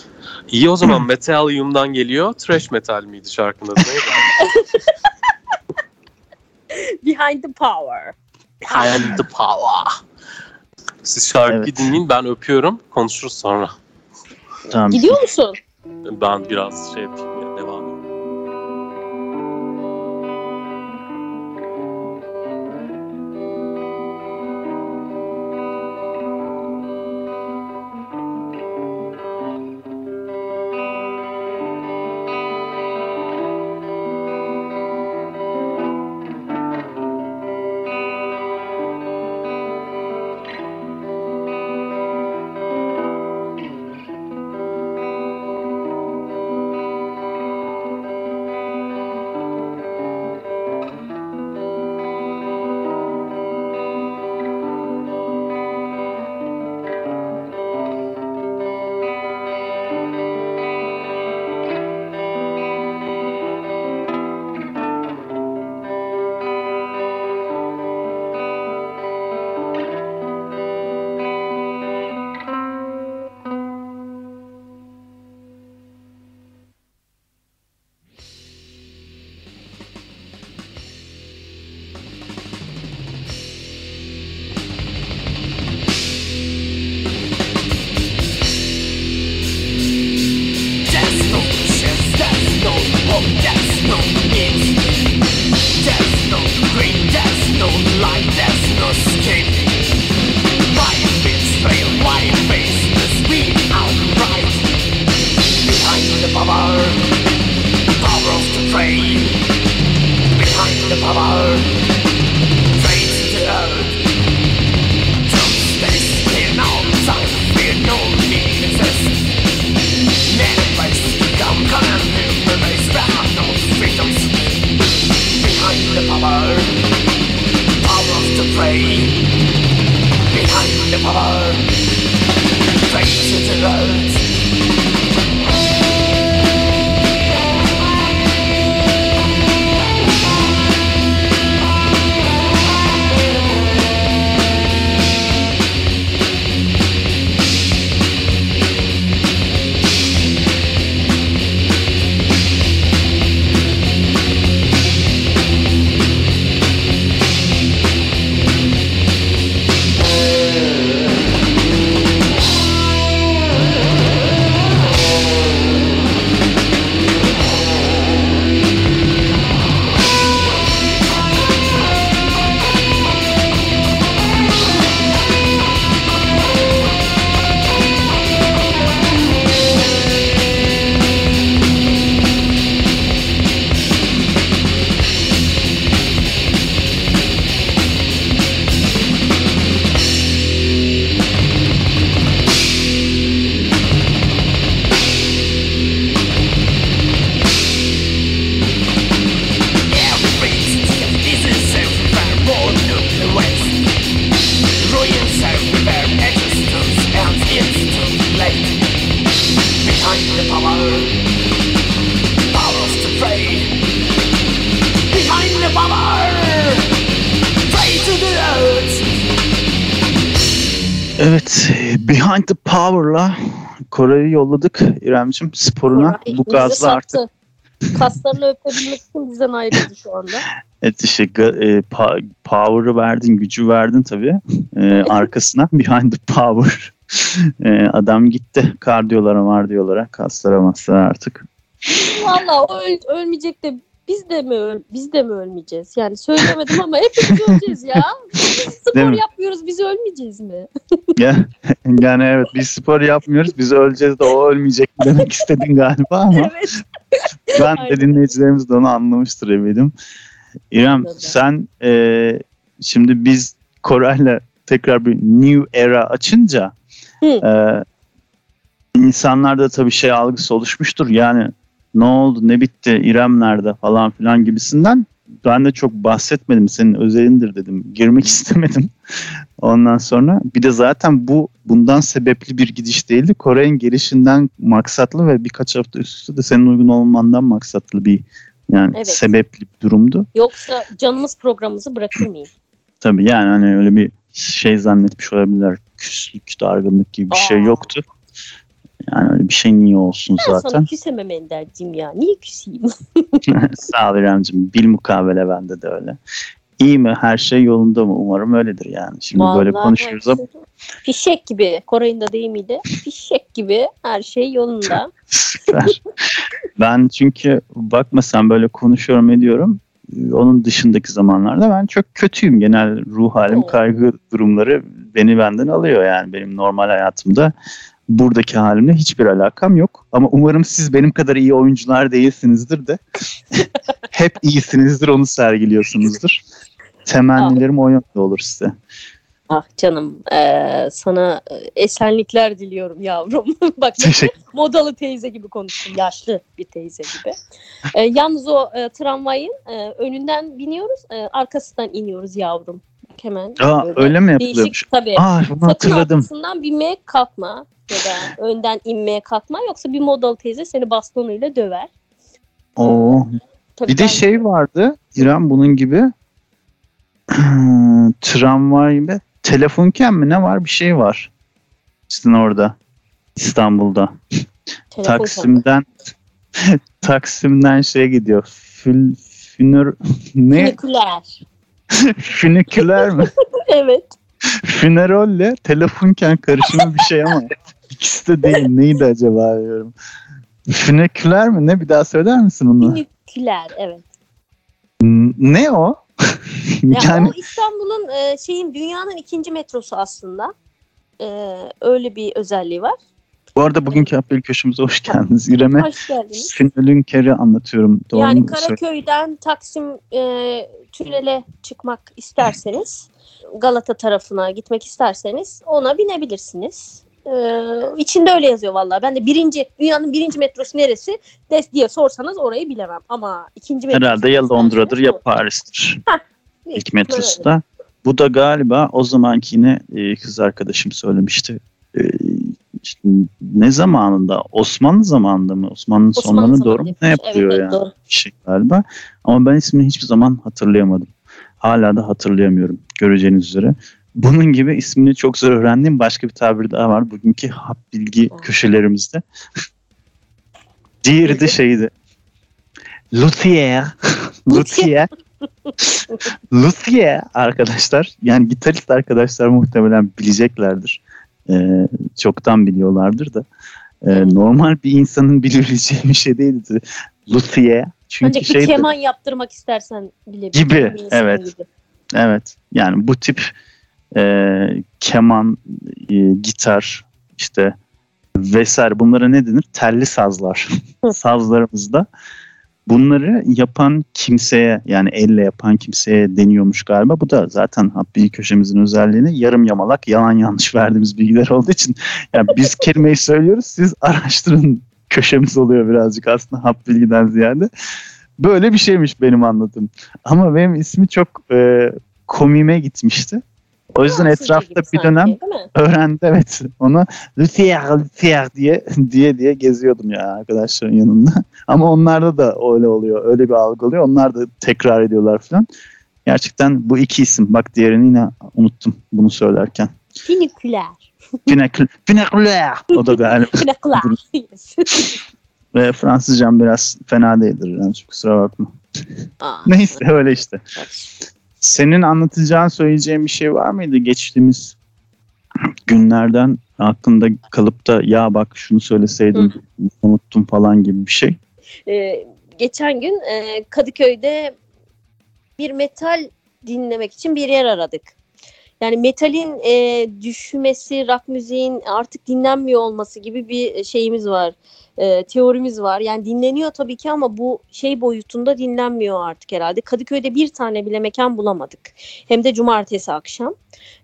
İyi o zaman Metalium'dan geliyor. Trash metal miydi şarkının adı neydi? Behind the Power. Behind the power. Siz şarkıyı Evet. dinleyin ben öpüyorum. Konuşuruz sonra. tamam. Gidiyor musun? Ben biraz şey yapayım Behind the Power'la Koray'ı yolladık İremcim sporuna. Koray Bu gazla artık. Kaslarını öpebilmek için bizden ayrıldı şu anda. evet, işte, e, pa- power'ı verdin, gücü verdin tabii. E, arkasına Behind the Power. E, adam gitti. Kardiyolara mardiyolara, kaslara maslara artık. Valla öl- ölmeyecek de biz de mi öl biz de mi ölmeyeceğiz? Yani söylemedim ama hepimiz öleceğiz ya. Biz spor yapmıyoruz biz ölmeyeceğiz mi? Ya, yani evet biz spor yapmıyoruz, biz öleceğiz de o ölmeyecek demek istedin galiba ama evet. ben de Aynen. dinleyicilerimiz de onu anlamıştır eminim. İrem Anladım. sen e, şimdi biz Koray'la tekrar bir new era açınca Hı. e, insanlarda tabii şey algısı oluşmuştur. Yani ne oldu ne bitti İrem nerede falan filan gibisinden ben de çok bahsetmedim senin özelindir dedim. Girmek istemedim. Ondan sonra bir de zaten bu bundan sebepli bir gidiş değildi. Kore'nin gelişinden maksatlı ve birkaç hafta üst üste de senin uygun olmandan maksatlı bir yani Evet. sebepli bir durumdu. Yoksa canımız programımızı bırakır mıyım? Tabii yani hani öyle bir şey zannetmiş olabilirler. Küslük, dargınlık gibi bir şey Aa. yoktu. Yani öyle bir şey niye olsun Ben zaten. sana küsemem Ender'cim ya. Niye küseyim? Sağ ol İremciğim. Bil mukabele bende de öyle. İyi mi? Her şey yolunda mı? Umarım öyledir yani. Şimdi böyle Vallahi konuşuyoruz ama Fişek gibi. Koray'ın da değil miydi? Fişek gibi. Her şey yolunda. süper. ben çünkü bakma sen böyle konuşuyorum ediyorum. Onun dışındaki zamanlarda ben çok kötüyüm. Genel ruh halim, kaygı durumları beni benden alıyor yani benim normal hayatımda. Buradaki halimle hiçbir alakam yok. Ama umarım siz benim kadar iyi oyuncular değilsinizdir de hep iyisinizdir onu sergiliyorsunuzdur. Temennilerim o yönde olur size. Ah canım. eee, sana e, esenlikler diliyorum yavrum. Bak modalı teyze gibi konuştum. Yaşlı bir teyze gibi. E, yalnız o e, tramvayın e, önünden biniyoruz. e, arkasından iniyoruz yavrum. Hemen. Aa, böyle öyle mi yapılıyormuş? Değişik tabii. Aa bunu hatırladım. arkasından binmeye kalkma. Ya da önden inmeye kalkma. Yoksa bir modalı teyze seni bastonuyla döver. Oo. Tabii Bir de ben- şey vardı İrem bunun gibi tramvay ve telefonken mi ne var bir şey var. Sizin orada İstanbul'da. telefon Taksim'den Taksim'den şey gidiyor. Fül, fünür, ne? Funiküler. Füniküler mi? evet. Fünerolle telefonken karışımı bir şey ama ikisi de değil. Neydi acaba diyorum. Füniküler mi? Ne? Bir daha söyler misin onu? Funiküler evet. Ne o? Ya yani o İstanbul'un e, şeyin dünyanın ikinci metrosu aslında. E, öyle bir özelliği var. Bu arada bugünkü Apel köşemize hoş geldiniz. İrem'e Hoş geldiniz. Finölünker'i anlatıyorum. Doğru yani? Karaköy'den Taksim e, tünele çıkmak isterseniz Galata tarafına gitmek isterseniz ona binebilirsiniz. E, içinde öyle yazıyor vallahi. Ben de birinci dünyanın birinci metrosu neresi des diye sorsanız orayı bilemem. Ama ikinci metrosu Herhalde ya Londra'dır ya. Paris'tir. Heh, İlk metrosu da. Bu da galiba o zamanki yine e, kız arkadaşım söylemişti. E, işte ne zamanında? Osmanlı zamanında mı? Osmanlı Osmanlı sonlarına doğru mu? Ne yapılıyor Evet, yani? doğru. Şey galiba. Ama ben ismini hiçbir zaman hatırlayamadım. Hala da hatırlayamıyorum göreceğiniz üzere. Bunun gibi ismini çok zor öğrendiğim başka bir tabir daha var. Bugünkü hap bilgi köşelerimizde. Diğeri de şeydi. Luthier. Luthier. Luthier arkadaşlar. Yani gitarist arkadaşlar muhtemelen bileceklerdir. Ee, çoktan biliyorlardır da. Ee, normal bir insanın bilebileceği bir şey değildi. Luthier. Çünkü Ancak bir şey keman yaptırmak istersen bile. Gibi, evet. gibi. Evet. Yani bu tip e, keman, e, gitar işte vesaire bunlara ne denir? Telli sazlar. Sazlarımızda bunları yapan kimseye yani elle yapan kimseye deniyormuş galiba. Bu da zaten Habbi köşemizin özelliğini yarım yamalak yalan yanlış verdiğimiz bilgiler olduğu için yani biz kelimeyi söylüyoruz siz araştırın köşemiz oluyor birazcık aslında hap bilgiden ziyade. Böyle bir şeymiş benim anladığım. Ama benim ismi çok e, komime gitmişti. O yüzden Fransızca etrafta bir sanki, dönem mi? öğrendi evet. Onu Luthier, Luthier diye diye diye geziyordum ya arkadaşların yanında. Ama onlarda da öyle oluyor. Öyle bir algı oluyor. Onlar da tekrar ediyorlar falan. Gerçekten bu iki isim. Bak diğerini yine unuttum bunu söylerken. Finiküler. Pinakül, pinaküler. O da galiba. Ve Fransızcam biraz fena değildir. Yani kusura bakma. Aa, Neyse öyle işte. Senin anlatacağın söyleyeceğin bir şey var mıydı geçtiğimiz günlerden aklında kalıp da ya bak şunu söyleseydim unuttum falan gibi bir şey. Ee, geçen gün e, Kadıköy'de bir metal dinlemek için bir yer aradık. Yani metalin e, düşmesi, rock müziğin artık dinlenmiyor olması gibi bir şeyimiz var. E, teorimiz var. Yani dinleniyor tabii ki ama bu şey boyutunda dinlenmiyor artık herhalde. Kadıköy'de bir tane bile mekan bulamadık. Hem de cumartesi akşam.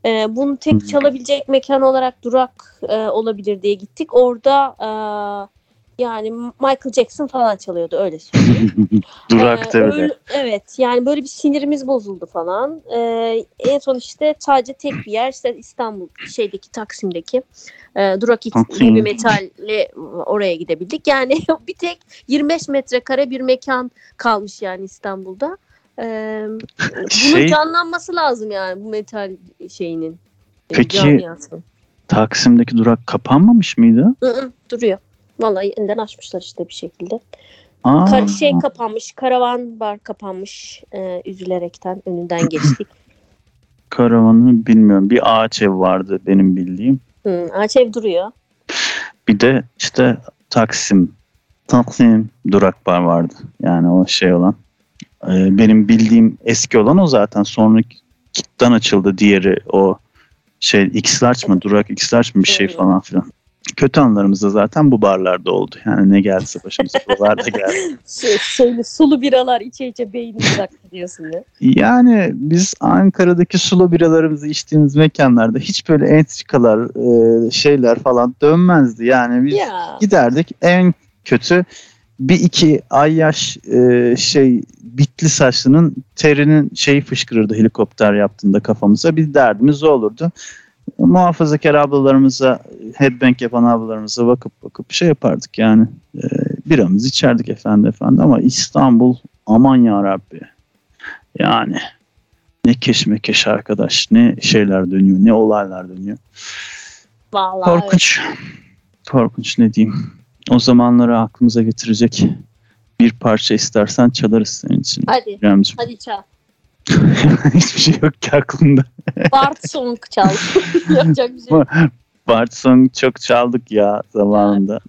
E, bunu tek çalabilecek mekan olarak durak e, olabilir diye gittik. Orada e, yani Michael Jackson falan çalıyordu öyle söyleyeyim. Durakta Ee, öyle. evet yani böyle bir sinirimiz bozuldu falan. Ee, en son işte sadece tek bir yer işte İstanbul şeydeki Taksim'deki e, Durak. Heavy Metal'le oraya gidebildik. Yani bir tek 25 metrekare bir mekan kalmış yani İstanbul'da. Ee, bunun Şey- canlanması lazım yani bu metal şeyinin. e, Peki- camiasının. Taksim'deki durak kapanmamış mıydı? Hı hı, duruyor. Vallahi yeniden açmışlar işte bir şekilde. Aa, Kar şey kapanmış, karavan bar kapanmış. Ee, üzülerekten önünden geçtik. karavanı bilmiyorum. Bir ağaç ev vardı benim bildiğim. Hı, ağaç ev duruyor. Bir de işte Taksim Taksim durak bar vardı. Yani o şey olan. Ee, benim bildiğim eski olan o zaten. Sonra kitten açıldı diğeri o şey X-Large mı? Durak X-Large mı bir şey falan filan. Kötü anlarımız da zaten bu barlarda oldu. Yani ne geldiyse başımıza buralarda geldi. Şey, şeyli, sulu biralar içe içe beynimiz aktı diyorsun ya. Yani biz Ankara'daki sulu biralarımızı içtiğimiz mekanlarda hiç böyle entrikalar, e, şeyler falan dönmezdi. Yani biz Ya. giderdik en kötü bir iki ay yaş e, şey bitli saçlının terinin şeyi fışkırırdı helikopter yaptığında kafamıza. Bir derdimiz olurdu. Muhafazakar ablalarımıza, headbang yapan ablalarımıza bakıp bakıp şey yapardık yani. E, biramızı içerdik efendi efendi ama İstanbul aman ya Rabbi. Yani ne keşmekeş arkadaş, ne şeyler dönüyor, ne olaylar dönüyor. Vallahi evet. Korkunç. Korkunç ne diyeyim. O zamanları aklımıza getirecek bir parça istersen çalarız senin için. Hadi. İremciğim. Hadi çal. Hiçbir şey yok ki aklımda. Bart Song çal. Yapacak bir şey yok. Bart Song çok çaldık ya zamanında.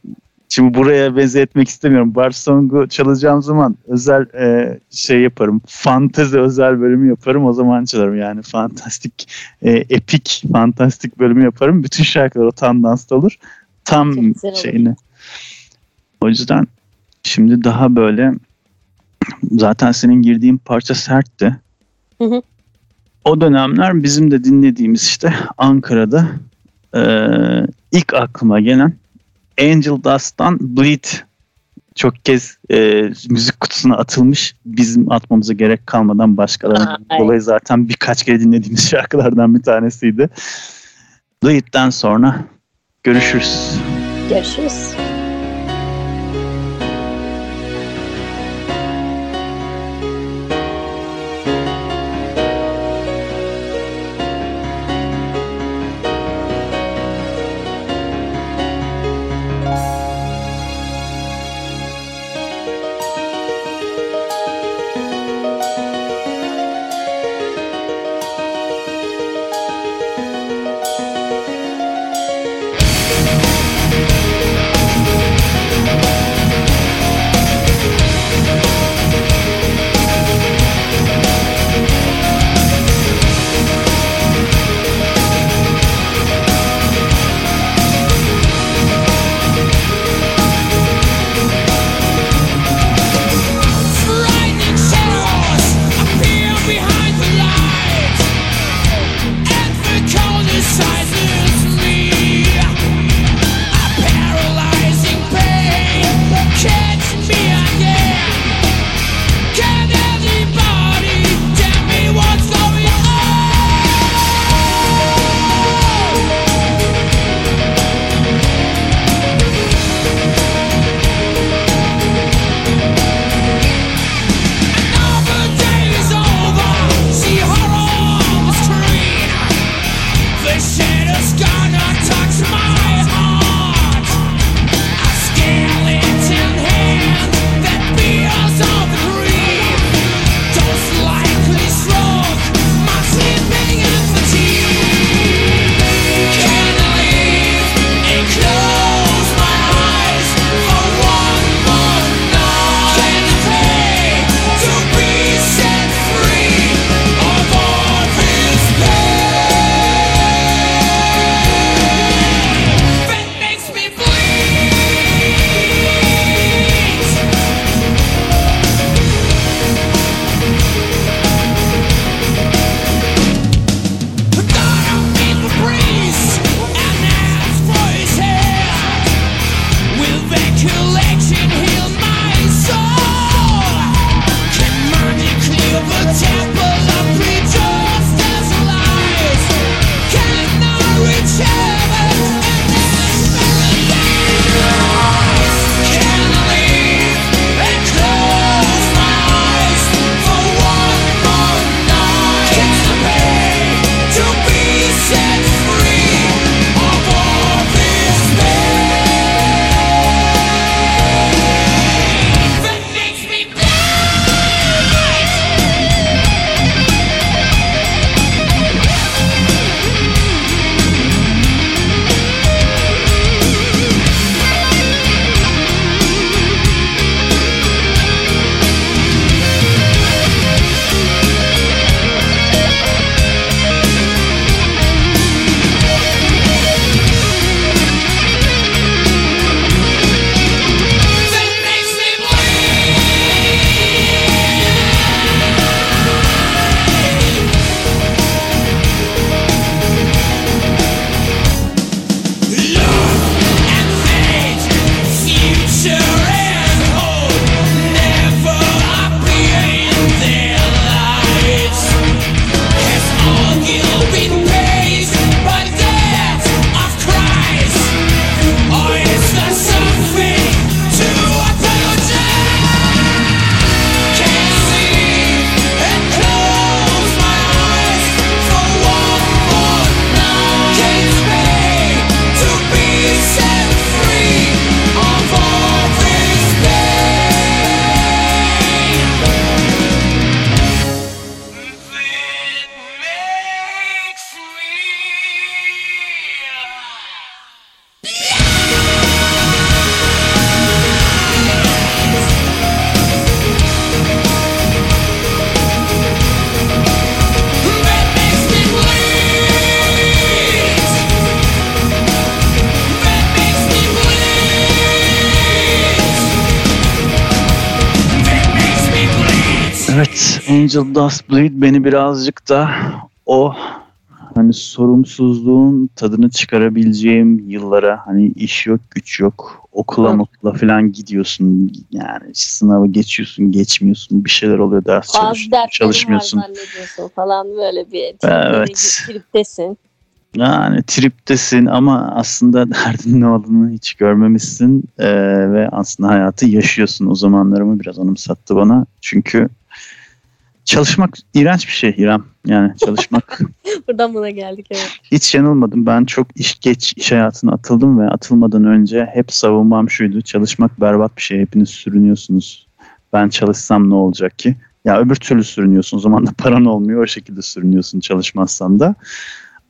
Şimdi buraya benzetmek istemiyorum. Bart Song'u çalacağım zaman özel e, şey yaparım. Fantezi özel bölümü yaparım. O zaman çalarım yani. Fantastik, e, epik, fantastik bölümü yaparım. Bütün şarkılar o tam dansta olur. Tam şeyini. O yüzden şimdi daha böyle zaten senin girdiğin parça sertti. O dönemler bizim de dinlediğimiz işte Ankara'da e, ilk aklıma gelen Angel Dust'tan Bleed çok kez e, müzik kutusuna atılmış. Bizim atmamıza gerek kalmadan başkalarına dolayı zaten birkaç kere dinlediğimiz şarkılardan bir tanesiydi. Bleed'den sonra görüşürüz. Görüşürüz. Angel Dust Bleed beni birazcık da o hani sorumsuzluğun tadını çıkarabileceğim yıllara hani iş yok güç yok okula mutla falan gidiyorsun. Yani sınavı geçiyorsun geçmiyorsun bir şeyler oluyor ders çalış, çalışmıyorsun. falan böyle bir evet. triptesin. Yani triptesin ama aslında derdin ne olduğunu hiç görmemişsin ee, ve aslında hayatı yaşıyorsun. O zamanlarımı biraz anımsattı bana. Çünkü çalışmak iğrenç bir şey İrem. Yani çalışmak Buradan buna geldik evet. hiç yanılmadım. Ben çok iş geç iş hayatına atıldım ve atılmadan önce hep savunmam şuydu. Çalışmak berbat bir şey. Hepiniz sürünüyorsunuz. Ben çalışsam ne olacak ki? Ya öbür türlü sürünüyorsun. O zaman da paran olmuyor. O şekilde sürünüyorsun çalışmazsan da.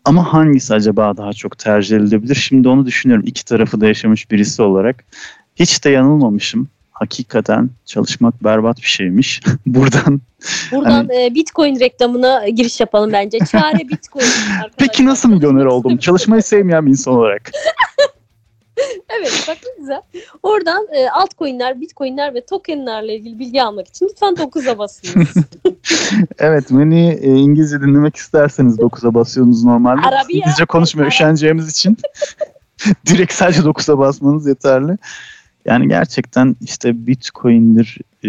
Ama hangisi acaba daha çok tercih edilebilir? Şimdi onu düşünüyorum. İki tarafı da yaşamış birisi olarak. Hiç de yanılmamışım. Hakikaten çalışmak berbat bir şeymiş. Buradan Buradan Hani- e, Bitcoin reklamına giriş yapalım bence. Çare Bitcoin. arkadaşlar. peki nasıl milyoner oldum? Çalışmayı sevmeyen bir insan olarak. Evet bak ne güzel. Oradan e, altcoin'ler, bitcoin'ler ve token'lerle ilgili bilgi almak için lütfen 9'a basınız. Evet beni e, İngilizce dinlemek isterseniz 9'a basıyorsunuz normalde. Arabiya. İngilizce konuşmaya üşeneceğimiz için direkt sadece 9'a basmanız yeterli. Yani gerçekten işte Bitcoin'dir, e,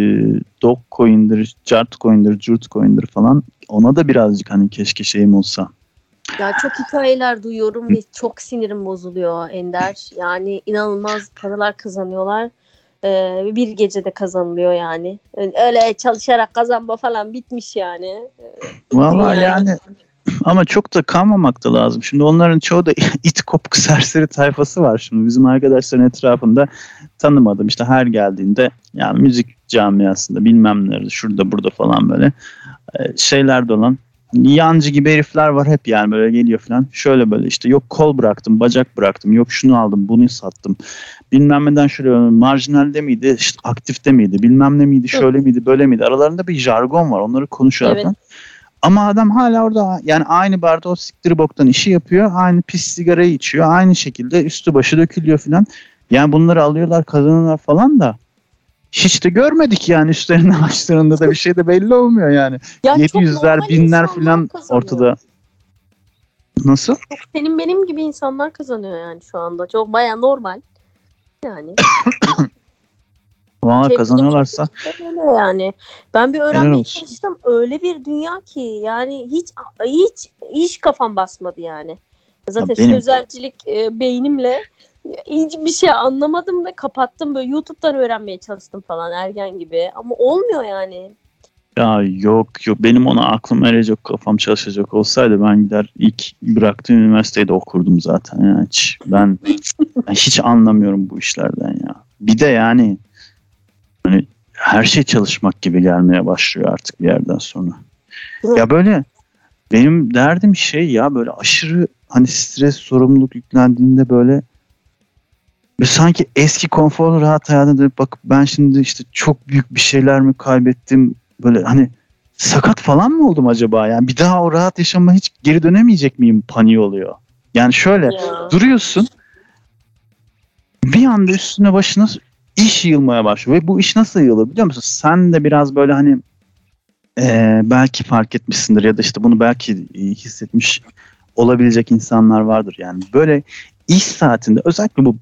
Dogecoin'dir, Chartcoin'dir, Jurtcoin'dir falan ona da birazcık hani keşke şeyim olsa. ya çok hikayeler duyuyorum ve çok sinirim bozuluyor Ender. Yani inanılmaz paralar kazanıyorlar. E, bir gecede kazanılıyor yani. Öyle çalışarak kazanma falan bitmiş yani. Vallahi Yani. yani ama çok da kalmamak da lazım. Şimdi onların çoğu da it kopuk serseri tayfası var şimdi. Bizim arkadaşların etrafında tanımadım. İşte her geldiğinde yani müzik camiasında bilmem nerede şurada burada falan böyle e, şeyler dolan yancı gibi herifler var hep yani böyle geliyor falan. Şöyle böyle işte yok kol bıraktım, bacak bıraktım, yok şunu aldım, bunu sattım. Bilmem neden şöyle marjinalde miydi, işte aktifte miydi, bilmem ne miydi, şöyle miydi, böyle miydi. Aralarında bir jargon var. Onları konuşuyor Evet. falan. Ama adam hala orada yani aynı barda o siktiri boktan işi yapıyor. Aynı pis sigarayı içiyor. Aynı şekilde üstü başı dökülüyor falan. Yani bunları alıyorlar kazanıyorlar falan da hiç de görmedik yani üstlerinde başlarında da bir şey de belli olmuyor yani. Ya çok 700'ler normal binler falan kazanıyor. ortada. Nasıl? Senin benim gibi insanlar kazanıyor yani şu anda. Çok baya normal. Yani. Valla Tebrik kazanıyorlarsa yani. Ben bir öğrenmeye çalıştım. Öyle bir dünya ki yani hiç hiç hiç kafam basmadı yani. Zaten Ya benim- sözelcilik e, beynimle hiç bir şey anlamadım ve kapattım. Böyle YouTube'dan öğrenmeye çalıştım falan ergen gibi. Ama olmuyor yani. ya yok yok benim ona aklım erecek kafam çalışacak olsaydı ben gider ilk bıraktığım üniversitede okurdum zaten. Yani hiç, ben, ben hiç anlamıyorum bu işlerden ya. Bir de yani hani her şey çalışmak gibi gelmeye başlıyor artık bir yerden sonra. Ya böyle benim derdim şey ya böyle aşırı hani stres sorumluluk yüklendiğinde böyle sanki eski konforlu rahat hayatına dönüp bakıp ben şimdi işte çok büyük bir şeyler mi kaybettim böyle hani sakat falan mı oldum acaba yani bir daha o rahat yaşama hiç geri dönemeyecek miyim paniği oluyor. Yani şöyle Ya. duruyorsun bir anda üstüne başına iş yığılmaya başlıyor ve bu iş nasıl yığılır biliyor musun? Sen de biraz böyle hani eee, belki fark etmişsindir ya da işte bunu belki e, hissetmiş olabilecek insanlar vardır yani böyle iş saatinde özellikle bu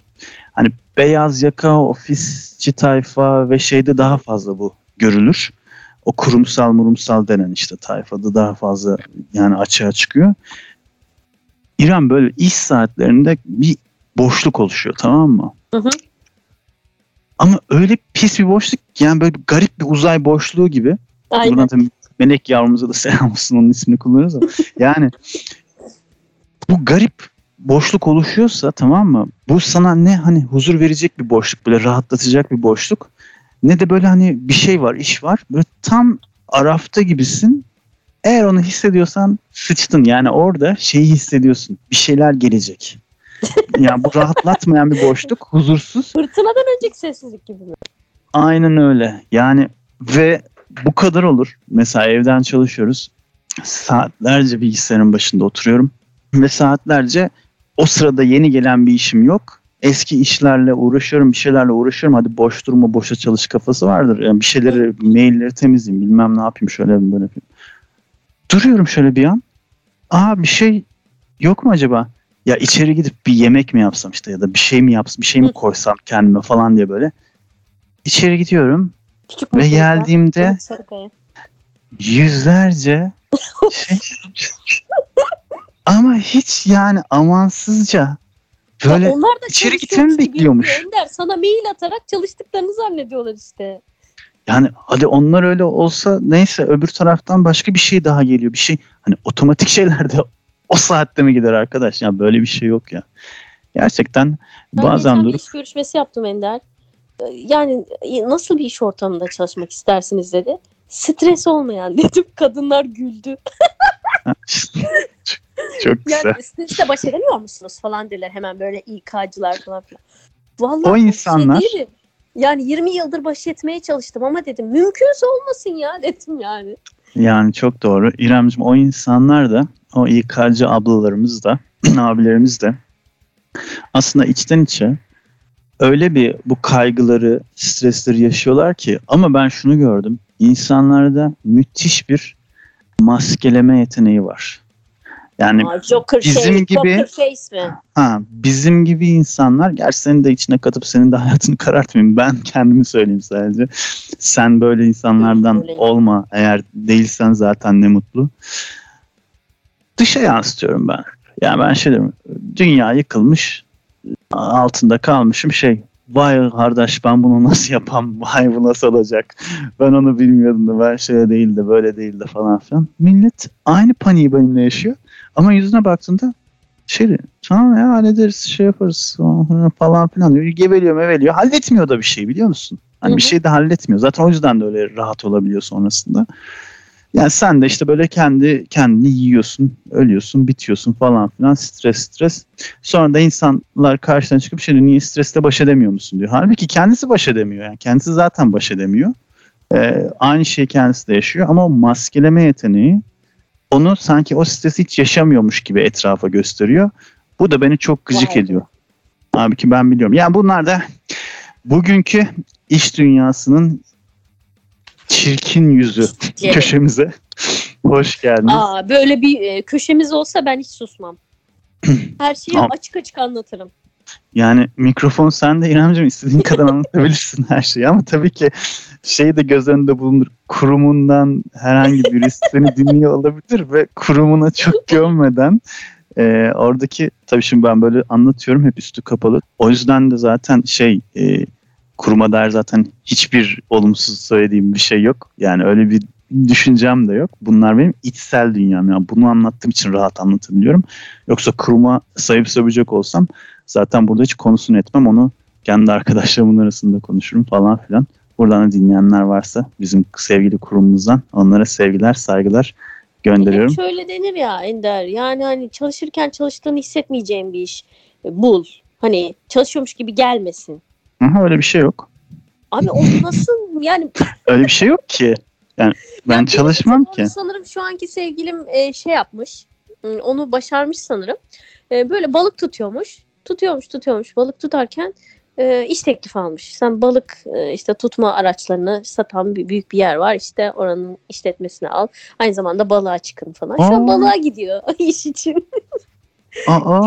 hani beyaz yaka ofisçi tayfa ve şeyde daha fazla bu görülür. O kurumsal murumsal denen işte tayfada daha fazla yani açığa çıkıyor. İran böyle iş saatlerinde bir boşluk oluşuyor tamam mı? Hı hı. Ama öyle pis bir boşluk yani böyle garip bir uzay boşluğu gibi. Aynen. Buradan tabii Melek yavrumuza da selam olsun onun ismini kullanırız ama. Yani bu garip boşluk oluşuyorsa tamam mı? Bu sana ne hani huzur verecek bir boşluk böyle rahatlatacak bir boşluk. Ne de böyle hani bir şey var iş var. Böyle tam arafta gibisin. Eğer onu hissediyorsan sıçtın. Yani orada şeyi hissediyorsun. Bir şeyler gelecek. yani bu rahatlatmayan bir boşluk. Huzursuz. Fırtınadan önceki sessizlik gibi mi? Aynen öyle. Yani ve bu kadar olur. Mesela evden çalışıyoruz. Saatlerce bilgisayarın başında oturuyorum. Ve saatlerce o sırada yeni gelen bir işim yok. Eski işlerle uğraşıyorum, bir şeylerle uğraşıyorum. Hadi boş durma, boşa çalış kafası vardır. Yani bir şeyleri, mailleri temizleyeyim, bilmem ne yapayım, şöyle böyle yapayım. Duruyorum şöyle bir an. Aa bir şey yok mu acaba? Ya içeri gidip bir yemek mi yapsam işte ya da bir şey mi yapsam, bir şey mi koysam kendime falan diye böyle. İçeri gidiyorum Küçük ve geldiğimde yüzlerce şey ama hiç yani amansızca böyle Ya onlar da içeri gitmemi bekliyormuş. Ender sana mail atarak çalıştıklarını zannediyorlar işte. Yani hadi onlar öyle olsa neyse öbür taraftan başka bir şey daha geliyor. Bir şey hani otomatik şeyler de o saatte mi gider arkadaş? Ya böyle bir şey yok ya. Gerçekten Ben bazen durup iş görüşmesi yaptım Ender. Yani nasıl bir iş ortamında çalışmak istersiniz dedi. Stres olmayan dedim. Kadınlar güldü. çok, güzel. Yani stresle baş edemiyor musunuz falan dediler hemen böyle İK'cılar falan filan. Vallahi O bir insanlar- Şey değilim. yani 20 yıldır baş etmeye çalıştım ama dedim mümkünse olmasın ya dedim yani. Yani çok doğru. İremciğim o insanlar da o İK'cı ablalarımız da abilerimiz de aslında içten içe öyle bir bu kaygıları, stresleri yaşıyorlar ki ama ben şunu gördüm. İnsanlarda müthiş bir maskeleme yeteneği var. Yani Aa, Joker bizim şey, gibi- Joker face mi? Ha, bizim gibi insanlar, gerçi senin de içine katıp senin de hayatını karartmayayım. Ben kendimi söyleyeyim sadece. Sen böyle insanlardan olma. Eğer değilsen zaten ne mutlu. Dışa yansıtıyorum ben. Yani ben şey diyorum. Dünya yıkılmış. Altında kalmışım şey. Vay kardeş ben bunu nasıl yapam? Vay bu nasıl olacak? Ben onu bilmiyordum da ben şöyle değil de böyle değil de falan filan. Millet aynı paniği benimle yaşıyor. Ama yüzüne baktığında şey tamam ya hallederiz şey yaparız falan filan diyor. Geveliyor meveliyor. Halletmiyor da bir şey biliyor musun? Hani bir şey de halletmiyor. Zaten o yüzden de öyle rahat olabiliyor sonrasında. Yani sen de işte böyle kendi kendini yiyorsun, ölüyorsun, bitiyorsun falan filan stres stres. Sonra da insanlar karşına çıkıp diyor, niye stresle baş edemiyor musun diyor. Halbuki kendisi baş edemiyor. Yani kendisi zaten baş edemiyor. Ee, aynı şeyi kendisi de yaşıyor ama maskeleme yeteneği onu sanki o stresi hiç yaşamıyormuş gibi etrafa gösteriyor. Bu da beni çok gıcık be. ediyor. Halbuki ben biliyorum. Yani bunlar da bugünkü iş dünyasının çirkin yüzü Evet. köşemize. Hoş geldiniz. Aa, böyle bir e, köşemiz olsa ben hiç susmam. Her şeyi Ama- açık açık anlatırım. Yani mikrofon sende İremciğim istediğin kadar anlatabilirsin her şeyi ama tabii ki şeyi de göz önünde bulundur. Kurumundan herhangi birisi seni dinliyor olabilir ve kurumuna çok gömmeden e, oradaki tabii şimdi ben böyle anlatıyorum hep üstü kapalı. O yüzden de zaten şey e, kuruma dair zaten hiçbir olumsuz söylediğim bir şey yok. Yani öyle bir düşüncem de yok. Bunlar benim içsel dünyam. Yani bunu anlattığım için rahat anlatabiliyorum. Yoksa kuruma sayıp sövecek olsam zaten burada hiç konusunu etmem. Onu kendi arkadaşlarımın arasında konuşurum falan filan. Buradan da dinleyenler varsa bizim sevgili kurumumuzdan onlara sevgiler, saygılar gönderiyorum. Hep şöyle denir ya Ender. Yani hani çalışırken çalıştığını hissetmeyeceğin bir iş e, bul. Hani çalışıyormuş gibi gelmesin. Aha, öyle bir şey yok. Abi o nasıl yani Öyle bir şey yok ki. Yani ben Ya benim çalışmam ki. Sanırım şu anki sevgilim e, şey yapmış. Hmm, Onu başarmış sanırım. E, böyle balık tutuyormuş. Tutuyormuş tutuyormuş. Balık tutarken e, iş teklifi almış. Sen balık e, işte tutma araçlarını satan bir, büyük bir yer var. İşte oranın işletmesini al. Aynı zamanda balığa çıkın falan. Şu an balığa gidiyor iş için. Aa,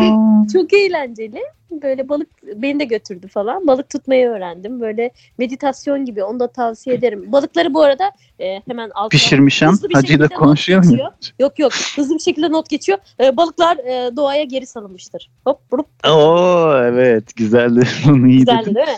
Çok eğlenceli. Böyle balık beni de götürdü falan. Balık tutmayı öğrendim. Böyle meditasyon gibi. Onu da tavsiye ederim. Balıkları bu arada e, hemen altına pişirmişim. hızlı bir Hacı da şekilde not konuşuyor mu? Yok yok. Hızlı bir şekilde not geçiyor. E, balıklar e, doğaya geri salınmıştır. Hop vurup Oo evet güzeldi. Bunu iyi güzeldi dedin. değil mi?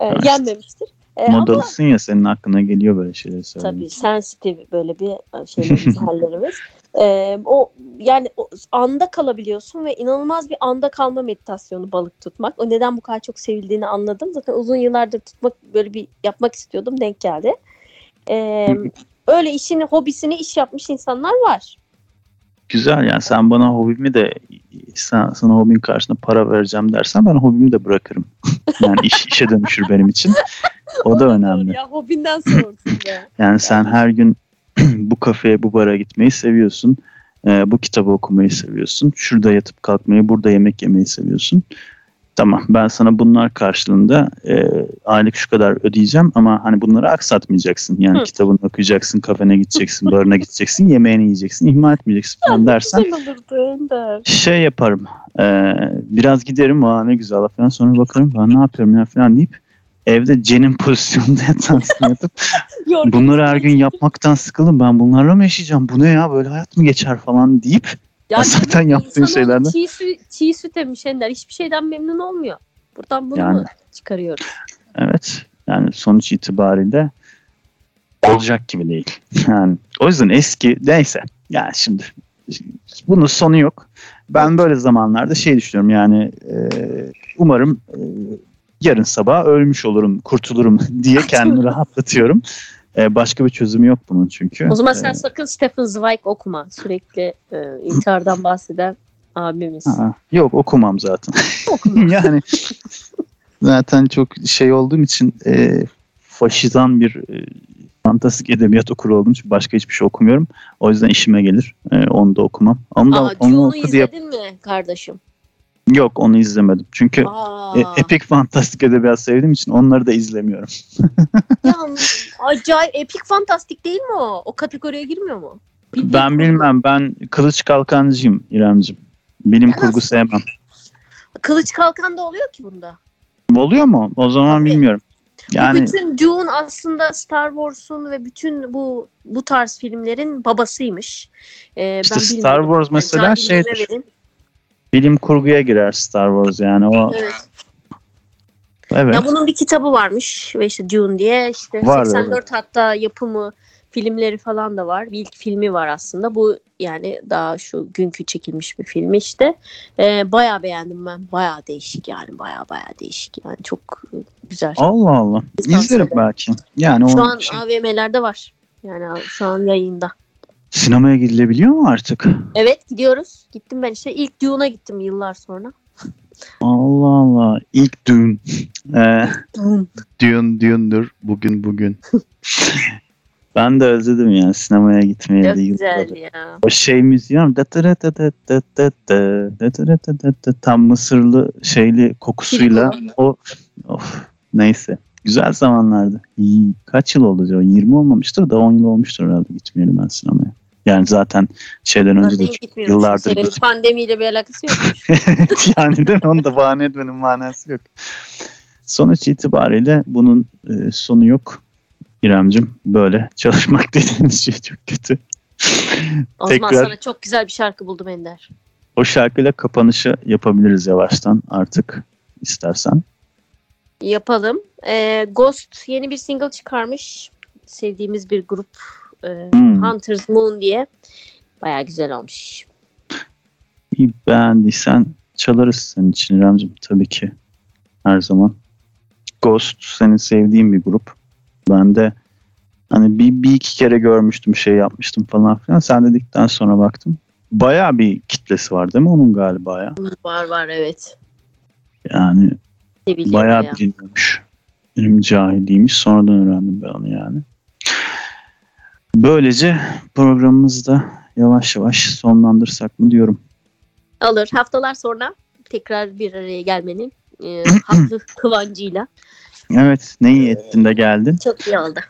E, Evet. yenmemiştir. E, ama Modalısın ya senin aklına geliyor böyle şeyler tabii söylemek. sensitif böyle bir e, şeylerimiz, hallerimiz. E, o yani o, anda kalabiliyorsun ve inanılmaz bir anda kalma meditasyonu balık tutmak. O neden bu kadar çok sevildiğini anladım. Zaten uzun yıllardır tutmak böyle bir yapmak istiyordum. Denk geldi. E, öyle işini, hobisini iş yapmış insanlar var. Güzel yani sen bana hobimi de sen, sana hobin karşına para vereceğim dersen ben hobimi de bırakırım. Yani iş işe dönüşür benim için. O da önemli. Ya hobinden sorulsun be. Yani sen her gün bu kafeye bu bara gitmeyi seviyorsun. Ee, bu kitabı okumayı seviyorsun. Şurada yatıp kalkmayı, burada yemek yemeyi seviyorsun. Tamam ben sana bunlar karşılığında e, aylık şu kadar ödeyeceğim ama hani bunları aksatmayacaksın. Yani Hı. kitabını okuyacaksın, kafene gideceksin, barına gideceksin, yemeğini yiyeceksin, ihmal etmeyeceksin falan dersen olurdu şey yaparım. e, biraz giderim aa ne güzel falan sonra bakarım ben ne yapıyorum ya falan deyip evde cenin pozisyonunda yatansın yatıp bunları her gün yapmaktan sıkıldım ben bunlarla mı yaşayacağım bu ne ya böyle hayat mı geçer falan deyip Ya zaten yaptığın şeylerden- Çiğ, sü, çiğ süt emmiş Ender. Hiçbir şeyden memnun olmuyor. Buradan bunu Yani. mu çıkarıyoruz? Evet. Yani sonuç itibariyle olacak gibi değil. Yani o yüzden eski neyse. Yani şimdi bunun sonu yok. Ben böyle zamanlarda şey düşünüyorum yani e, umarım e, yarın sabah ölmüş olurum, kurtulurum diye kendimi rahatlatıyorum. E, başka bir çözümü yok bunun çünkü. O zaman sen sakın Stephen Zweig okuma. Sürekli e, intihardan bahseden abimiz. Aa, yok okumam zaten. Okuma. yani zaten çok şey olduğum için e, faşizan bir e, fantastik edebiyat okuru olduğum için başka hiçbir şey okumuyorum. O yüzden işime gelir. E, onu da okumam. Onu da Aa, onu oku diye izledin mi kardeşim? Yok onu izlemedim. Çünkü Aa, e, epik fantastik edebiyat sevdiğim için onları da izlemiyorum. ya, acayip epik fantastik değil mi o? O kategoriye girmiyor mu? Bildiğin Ben bilmem ben kılıç kalkancıyım İremcim. Bilim kurgu sevmem. Kılıç kalkan da oluyor ki bunda. Oluyor mu? O zaman Tabii. bilmiyorum. Bu Yani bütün Dune aslında Star Wars'un ve bütün bu bu tarz filmlerin babasıymış. Ee, İşte ben Star. Wars mesela verin. Bilim kurguya girer Star Wars yani o Evet. evet. Ya bunun bir kitabı varmış ve işte Dune diye işte Var, 84 hatta yapımı filmleri falan da var. Bir ilk filmi var aslında. Bu yani daha şu günkü çekilmiş bir filmi işte. Ee, bayağı beğendim ben. Bayağı değişik yani. Bayağı bayağı değişik yani. Çok güzel. Allah Allah. İzlerim belki. Yani Şu an şey- AVM'lerde var. Yani şu an yayında. Sinemaya gidilebiliyor mu artık? Evet gidiyoruz. Gittim ben işte. ilk Dune'a gittim yıllar sonra. Allah Allah. İlk düğün. Ee, Dune. düğün düğündür. Bugün bugün. ben de özledim yani sinemaya gitmeye Çok güzel yıllardır. ya. O şey müziği var? Tam Mısırlı şeyli kokusuyla o of neyse. Güzel zamanlardı. Kaç yıl oldu acaba? 20 olmamıştır da 10 yıl olmuştur herhalde gitmeyelim ben sinemaya. Yani zaten şeyden önce de yıllardır gittim. pandemiyle bir alakası yok. yani mi? Onu da bahane etmenin manası yok. Sonuç itibariyle bunun e, sonu yok. İremcim böyle çalışmak dediğiniz şey çok kötü. O zaman Tekrar- sana çok güzel bir şarkı buldum Ender. O şarkıyla kapanışı yapabiliriz yavaştan artık istersen. Yapalım. Ee, Ghost yeni bir single çıkarmış. Sevdiğimiz bir grup. Ee, Hmm. Hunter's Moon diye. Baya güzel olmuş. İyi beğendiysen çalarız senin için İremcim tabii ki. Her zaman. Ghost senin sevdiğin bir grup. Ben de hani bir, bir iki kere görmüştüm şey yapmıştım falan filan. Sen dedikten sonra baktım. Bayağı bir kitlesi var değil mi onun galiba ya? Var var evet. Yani bayağı. biliniyormuş. Benim cahiliymiş. Sonradan öğrendim ben onu yani. Böylece programımızı da yavaş yavaş sonlandırsak mı diyorum. Alır. Haftalar sonra tekrar bir araya gelmenin e, haklı kıvancıyla. Evet ne iyi ettin de geldin. Çok iyi oldu.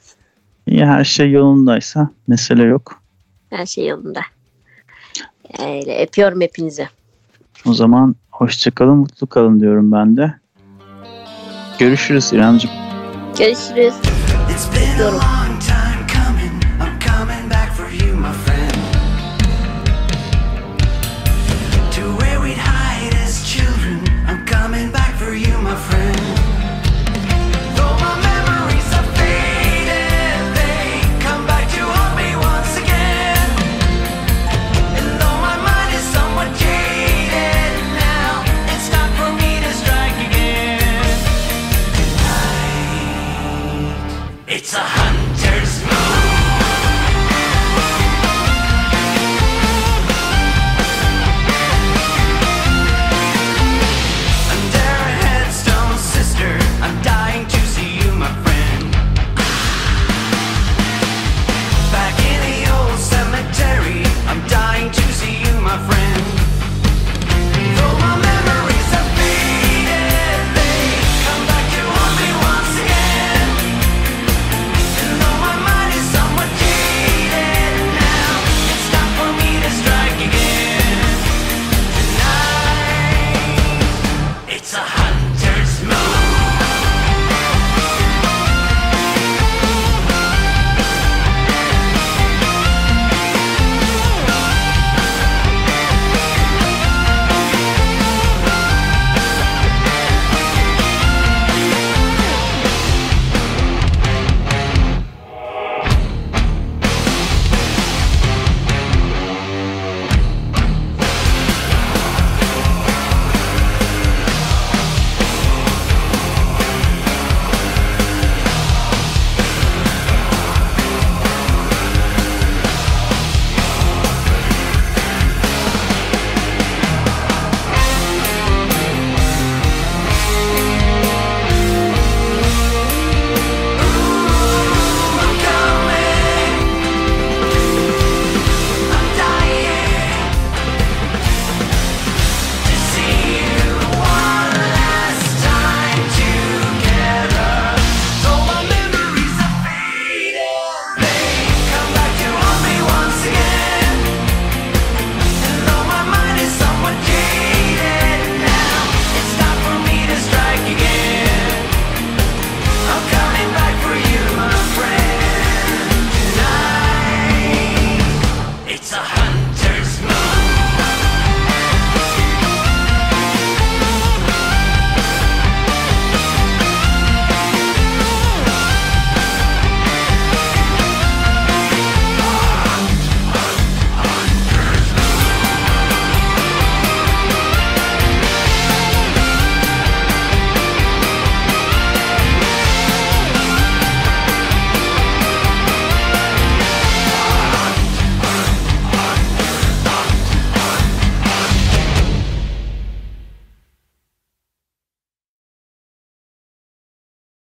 İyi her şey yolundaysa mesele yok. Her şey yolunda. Öyle öpüyorum hepinizi. O zaman hoşçakalın, mutlu kalın diyorum ben de. Görüşürüz İremciğim. Görüşürüz. Öpüyorum.